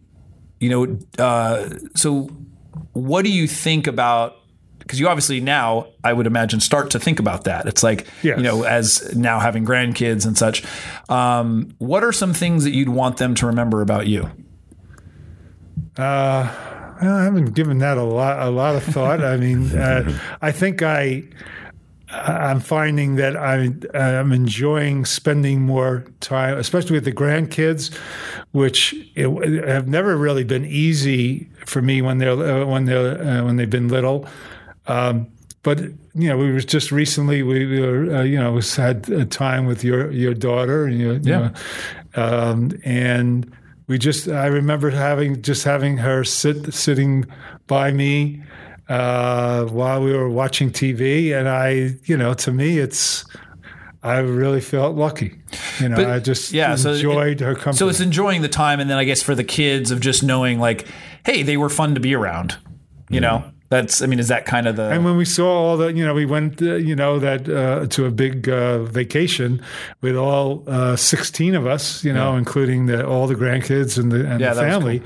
[SPEAKER 1] you know, uh, so what do you think about because you obviously now i would imagine start to think about that it's like
[SPEAKER 3] Yes.
[SPEAKER 1] you know as now having grandkids and such um, what are some things that you'd want them to remember about you
[SPEAKER 3] Well, I haven't given that a lot a lot of thought. I mean, (laughs) uh, I think I I'm finding that I I'm enjoying spending more time, especially with the grandkids, which it, have never really been easy for me when they're uh, when they're uh, when they've been little. Um, but you know, we was just recently we, we were uh, you know was had a time with your your daughter and your, you
[SPEAKER 1] Yeah.
[SPEAKER 3] know, um, and we just I remember having just having her sit sitting by me uh, while we were watching TV, and I you know to me it's. I really felt lucky, you know.
[SPEAKER 1] But,
[SPEAKER 3] I just
[SPEAKER 1] yeah, so it-
[SPEAKER 3] enjoyed her company.
[SPEAKER 1] so it's enjoying the time and then i guess for the kids of just knowing like hey they were fun to be around you know that's i mean is that kind of the
[SPEAKER 3] And when we saw all the, you know, we went, uh, you know, that uh, to a big uh, vacation with all uh, sixteen of us, you know, including the, all the grandkids and the, and
[SPEAKER 1] Yeah,
[SPEAKER 3] the family.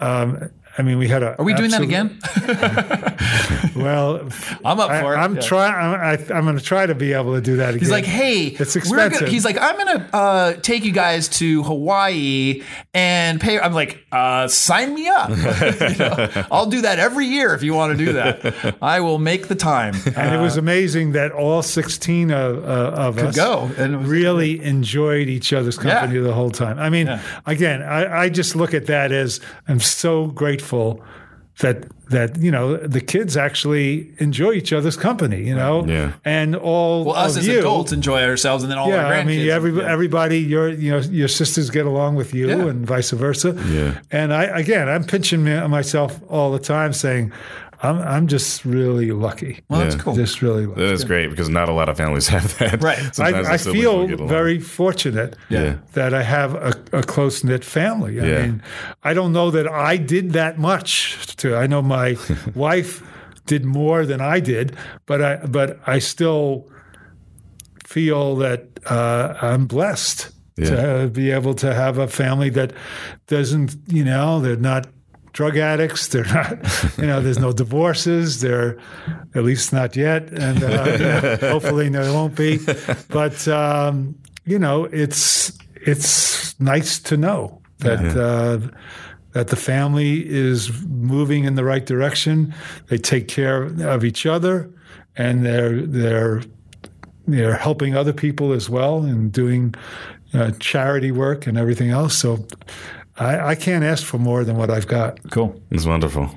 [SPEAKER 3] Um, I mean, we had a.
[SPEAKER 1] Are we doing that again? (laughs)
[SPEAKER 3] Well,
[SPEAKER 1] I'm up
[SPEAKER 3] I,
[SPEAKER 1] for it.
[SPEAKER 3] I'm
[SPEAKER 1] Yeah.
[SPEAKER 3] trying. I'm, I, I'm going to try to be able to do that again.
[SPEAKER 1] He's like, hey,
[SPEAKER 3] it's
[SPEAKER 1] we're
[SPEAKER 3] expensive.
[SPEAKER 1] He's like, I'm gonna uh, take you guys to Hawaii and pay. I'm like, uh, sign me up. (laughs) You know, I'll do that every year if you want to do that. I will make the time.
[SPEAKER 3] and it was amazing that all 16 of, uh, of us
[SPEAKER 1] go, and
[SPEAKER 3] really enjoyed each other's company the whole time. I mean, again, I, I just look at that as I'm so grateful that that you know the kids actually enjoy each other's company. You know,
[SPEAKER 2] Yeah.
[SPEAKER 3] and all
[SPEAKER 1] well, us
[SPEAKER 3] of
[SPEAKER 1] as
[SPEAKER 3] you,
[SPEAKER 1] adults enjoy ourselves, and then all
[SPEAKER 3] Yeah,
[SPEAKER 1] our grandkids.
[SPEAKER 3] I mean, every,
[SPEAKER 1] yeah.
[SPEAKER 3] everybody, your you know, your sisters get along with you,
[SPEAKER 1] Yeah.
[SPEAKER 3] and vice versa.
[SPEAKER 2] Yeah.
[SPEAKER 3] And I again, I'm pinching myself all the time, saying, I'm I'm just really lucky.
[SPEAKER 1] well, that's cool.
[SPEAKER 3] Just really lucky.
[SPEAKER 2] That is great because not a lot of families (laughs) have that.
[SPEAKER 1] Right.
[SPEAKER 2] Sometimes
[SPEAKER 3] I, I feel
[SPEAKER 2] will get along.
[SPEAKER 3] very fortunate
[SPEAKER 2] Yeah.
[SPEAKER 3] that I have a, a close knit family. I
[SPEAKER 2] Yeah.
[SPEAKER 3] mean, I don't know that I did that much. To I know my (laughs) wife did more than I did, but I but I still feel that uh, I'm blessed to be able to have a family that doesn't, you know, they're not drug addicts. They're not, you know, there's no divorces. They're at least not yet, and uh, (laughs) hopefully there won't be. But um, you know, it's it's nice to know that. Uh, that the family is moving in the right direction. They take care of each other, and they're they're they're helping other people as well and doing uh, charity work and everything else. So I, I can't ask for more than what I've got.
[SPEAKER 1] cool.
[SPEAKER 2] It's wonderful.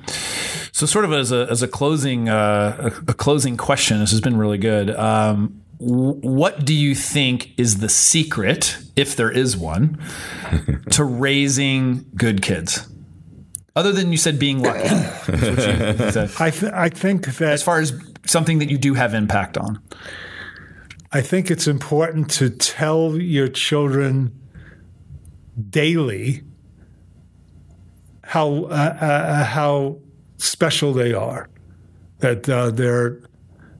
[SPEAKER 1] So, sort of as a as a closing uh, a, a closing question, this has been really good. Um, what do you think is the secret, if there is one, (laughs) to raising good kids? Other than you said being lucky, you (laughs) said.
[SPEAKER 3] I th- I think that
[SPEAKER 1] as far as something that you do have impact on.
[SPEAKER 3] I think it's important to tell your children daily how uh, uh, how special they are. That uh, they're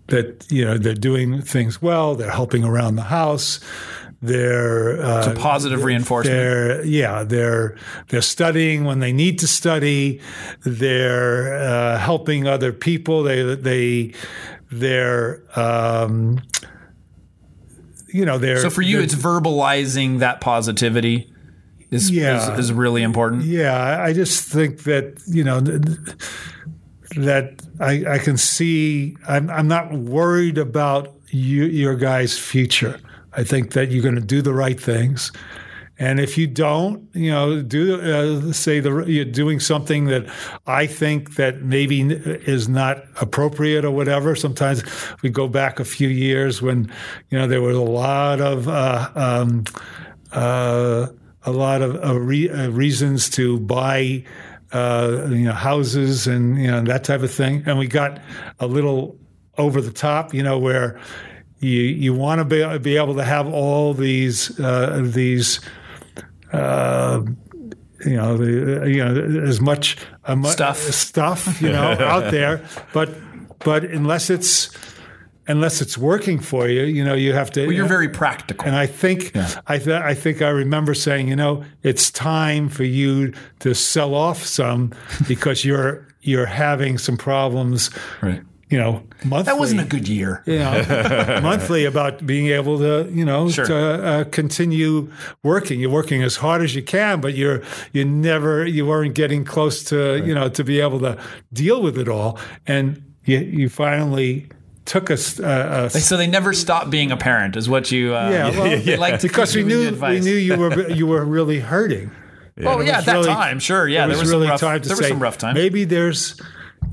[SPEAKER 3] that you know they're doing things well. They're helping around the house. They're uh,
[SPEAKER 1] So positive reinforcement.
[SPEAKER 3] they're yeah they're they're studying when they need to study. They're uh, helping other people. They they they're um, you know they're
[SPEAKER 1] So for you,
[SPEAKER 3] they're-
[SPEAKER 1] it's verbalizing that positivity is,
[SPEAKER 3] Yeah.
[SPEAKER 1] is, is really important.
[SPEAKER 3] yeah I- just think that you know th- th- that I, I can see I'm, I'm not worried about you, your guys' future. I think that you're going to do the right things. And if you don't, you know, do uh, say the you're doing something that I think that maybe is not appropriate or whatever. Sometimes we go back a few years when, you know, there was a lot of uh, um, uh, a lot of uh, re- uh, reasons to buy, uh, you know, houses and you know that type of thing, and we got a little over the top, you know, where you you want to be be able to have all these uh, these. Uh, you know, the, you know, as much uh,
[SPEAKER 1] Stuff.
[SPEAKER 3] stuff, you know, (laughs) out there, but but unless it's unless it's working for you, you know, you have to.
[SPEAKER 1] Well, you're very practical.
[SPEAKER 3] And I think I, th- I think I remember saying, you know, it's time for you to sell off some (laughs) because you're you're having some problems,
[SPEAKER 1] Right.
[SPEAKER 3] you know, monthly.
[SPEAKER 1] That wasn't a good year.
[SPEAKER 3] you know, (laughs) monthly about being able to, you know,
[SPEAKER 1] Sure.
[SPEAKER 3] to uh, continue working. You're working as hard as you can, but you're you never you weren't getting close to, you know, to be able to deal with it all, and you you finally took us. Uh, a
[SPEAKER 1] So they never stopped being a parent, is what you. Uh,
[SPEAKER 3] Yeah, well, (laughs)
[SPEAKER 1] they like to
[SPEAKER 3] because we knew we knew you were (laughs) you were really hurting.
[SPEAKER 1] Oh
[SPEAKER 3] It
[SPEAKER 1] yeah,
[SPEAKER 3] was
[SPEAKER 1] at that
[SPEAKER 3] really-
[SPEAKER 1] time, sure, yeah, there
[SPEAKER 3] was really
[SPEAKER 1] some rough,
[SPEAKER 3] time to
[SPEAKER 1] there
[SPEAKER 3] say
[SPEAKER 1] was some rough time.
[SPEAKER 3] maybe there's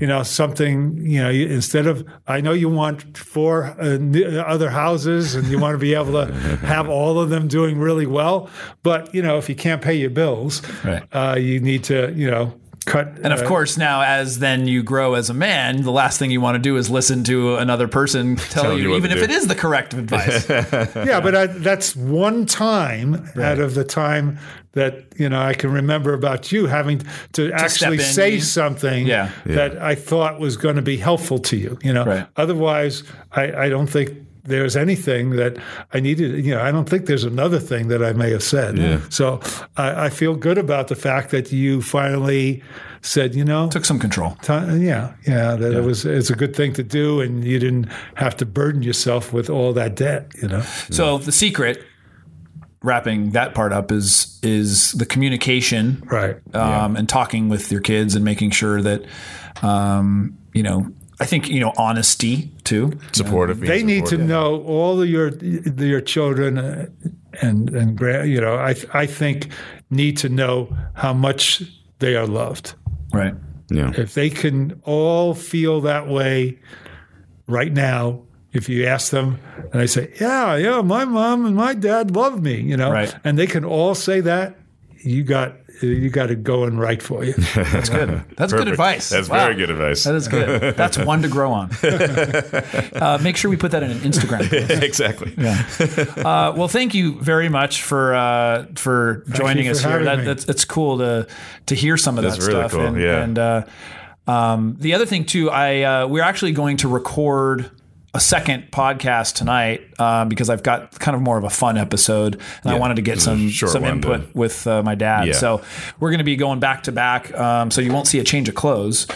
[SPEAKER 3] you know something you know you, instead of I know you want four uh, other houses and you want to be able to have all of them doing really well, but you know if you can't pay your bills,
[SPEAKER 1] Right.
[SPEAKER 3] uh, you need to you know cut.
[SPEAKER 1] And of
[SPEAKER 3] uh,
[SPEAKER 1] course, now as then you grow as a man, the last thing you want to do is listen to another person tell
[SPEAKER 2] Telling
[SPEAKER 1] you,
[SPEAKER 2] you
[SPEAKER 1] even if
[SPEAKER 2] do.
[SPEAKER 1] it is the correct advice. (laughs)
[SPEAKER 3] yeah, but I, that's one time out of the time that you know I can remember about you having to actually say
[SPEAKER 1] you
[SPEAKER 3] something
[SPEAKER 1] Yeah.
[SPEAKER 3] that I thought was going to be helpful to you. You know,
[SPEAKER 1] Right.
[SPEAKER 3] otherwise I, I don't think there's anything that I needed, you know, I don't think there's another thing that I may have said.
[SPEAKER 2] Yeah.
[SPEAKER 3] So I, I feel good about the fact that you finally said, you know,
[SPEAKER 1] Took some control.
[SPEAKER 3] ti- yeah, yeah, that it was it's a good thing to do, and you didn't have to burden yourself with all that debt. You know,
[SPEAKER 1] So the secret, wrapping that part up, is is the communication,
[SPEAKER 3] right?
[SPEAKER 1] um, and talking with your kids and making sure that, um, you know, I think you know honesty too.
[SPEAKER 2] Supportive. being
[SPEAKER 3] they need to know all of your your children uh, and and grand, you know I I think need to know how much they are loved.
[SPEAKER 1] Right.
[SPEAKER 2] Yeah.
[SPEAKER 3] If they can all feel that way right now, if you ask them and they say, "Yeah, yeah, my mom and my dad love me," you know,
[SPEAKER 1] Right.
[SPEAKER 3] and they can all say that, you got you got it going right for you. (laughs)
[SPEAKER 1] That's good. (laughs) That's good advice.
[SPEAKER 2] That's
[SPEAKER 1] Wow.
[SPEAKER 2] very good advice.
[SPEAKER 1] That is good. That's one to grow on. (laughs) uh, make sure we put that in an Instagram. post.
[SPEAKER 2] exactly.
[SPEAKER 1] Uh, well, thank you very much for uh, for joining
[SPEAKER 3] you for
[SPEAKER 1] us here. That, that's it's cool to to hear some of
[SPEAKER 2] That's
[SPEAKER 1] that
[SPEAKER 2] really
[SPEAKER 1] stuff.
[SPEAKER 2] cool,
[SPEAKER 1] And,
[SPEAKER 2] yeah.
[SPEAKER 1] and uh, um, the other thing too, I uh, we're actually going to record a second podcast tonight um, because I've got kind of more of a fun episode, and I wanted to get some some
[SPEAKER 2] one
[SPEAKER 1] input with uh, my dad.
[SPEAKER 2] Yeah.
[SPEAKER 1] So we're going to be going back to back, um, so you won't see a change of clothes.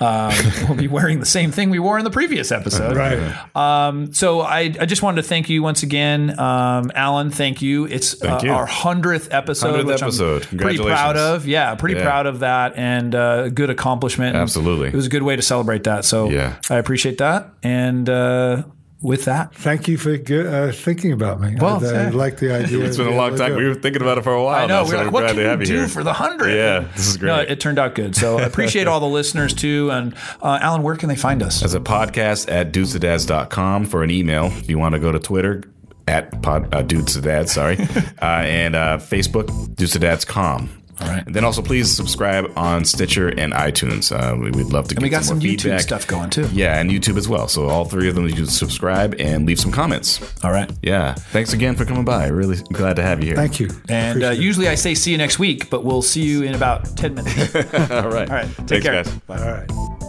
[SPEAKER 1] Um, (laughs) we'll be wearing the same thing we wore in the previous episode.
[SPEAKER 3] right.
[SPEAKER 1] Um, so I, I just wanted to thank you once again, um, Alan. Thank you. It's uh,
[SPEAKER 2] you.
[SPEAKER 1] our hundredth episode,
[SPEAKER 2] 100th
[SPEAKER 1] which
[SPEAKER 2] episode.
[SPEAKER 1] I'm pretty proud of. Yeah, pretty
[SPEAKER 2] Yeah.
[SPEAKER 1] proud of that, and uh, a good accomplishment.
[SPEAKER 2] Absolutely.
[SPEAKER 1] it was a good way to celebrate that. So
[SPEAKER 2] Yeah.
[SPEAKER 1] I appreciate that. And uh, with that,
[SPEAKER 3] Thank you for uh, thinking about me.
[SPEAKER 1] Well,
[SPEAKER 3] I, I like the idea.
[SPEAKER 2] It's been a long time. We were thinking about it for a while.
[SPEAKER 1] I know
[SPEAKER 2] now,
[SPEAKER 1] we
[SPEAKER 2] so
[SPEAKER 1] like, what
[SPEAKER 2] glad
[SPEAKER 1] can
[SPEAKER 2] to
[SPEAKER 1] we
[SPEAKER 2] you
[SPEAKER 1] do
[SPEAKER 2] here.
[SPEAKER 1] for the hundred?
[SPEAKER 2] Yeah, this is great.
[SPEAKER 1] No, it turned out good. So I (laughs) appreciate all the listeners too. And uh, Alan, where can they find us?
[SPEAKER 2] As a podcast at dudesadads.com for an email. If you want to go to Twitter at pod, uh, dudesadads, sorry, (laughs) uh, and uh, Facebook, dudesadads.com.
[SPEAKER 1] All right.
[SPEAKER 2] And then also please subscribe on Stitcher and iTunes. Uh, we, would love to get
[SPEAKER 1] we got some
[SPEAKER 2] more
[SPEAKER 1] YouTube
[SPEAKER 2] feedback.
[SPEAKER 1] stuff going too.
[SPEAKER 2] Yeah, and YouTube as well. So all three of them, you can subscribe and leave some comments.
[SPEAKER 1] All right.
[SPEAKER 2] Yeah. Thanks again for coming by. Really glad to have you here.
[SPEAKER 3] Thank you.
[SPEAKER 1] And uh,
[SPEAKER 3] Appreciate it.
[SPEAKER 1] usually I say see you next week, but we'll see you in about ten minutes. (laughs)
[SPEAKER 2] All right.
[SPEAKER 1] All right. Take
[SPEAKER 2] Thanks,
[SPEAKER 1] care.
[SPEAKER 2] guys.
[SPEAKER 1] Bye.
[SPEAKER 3] All right.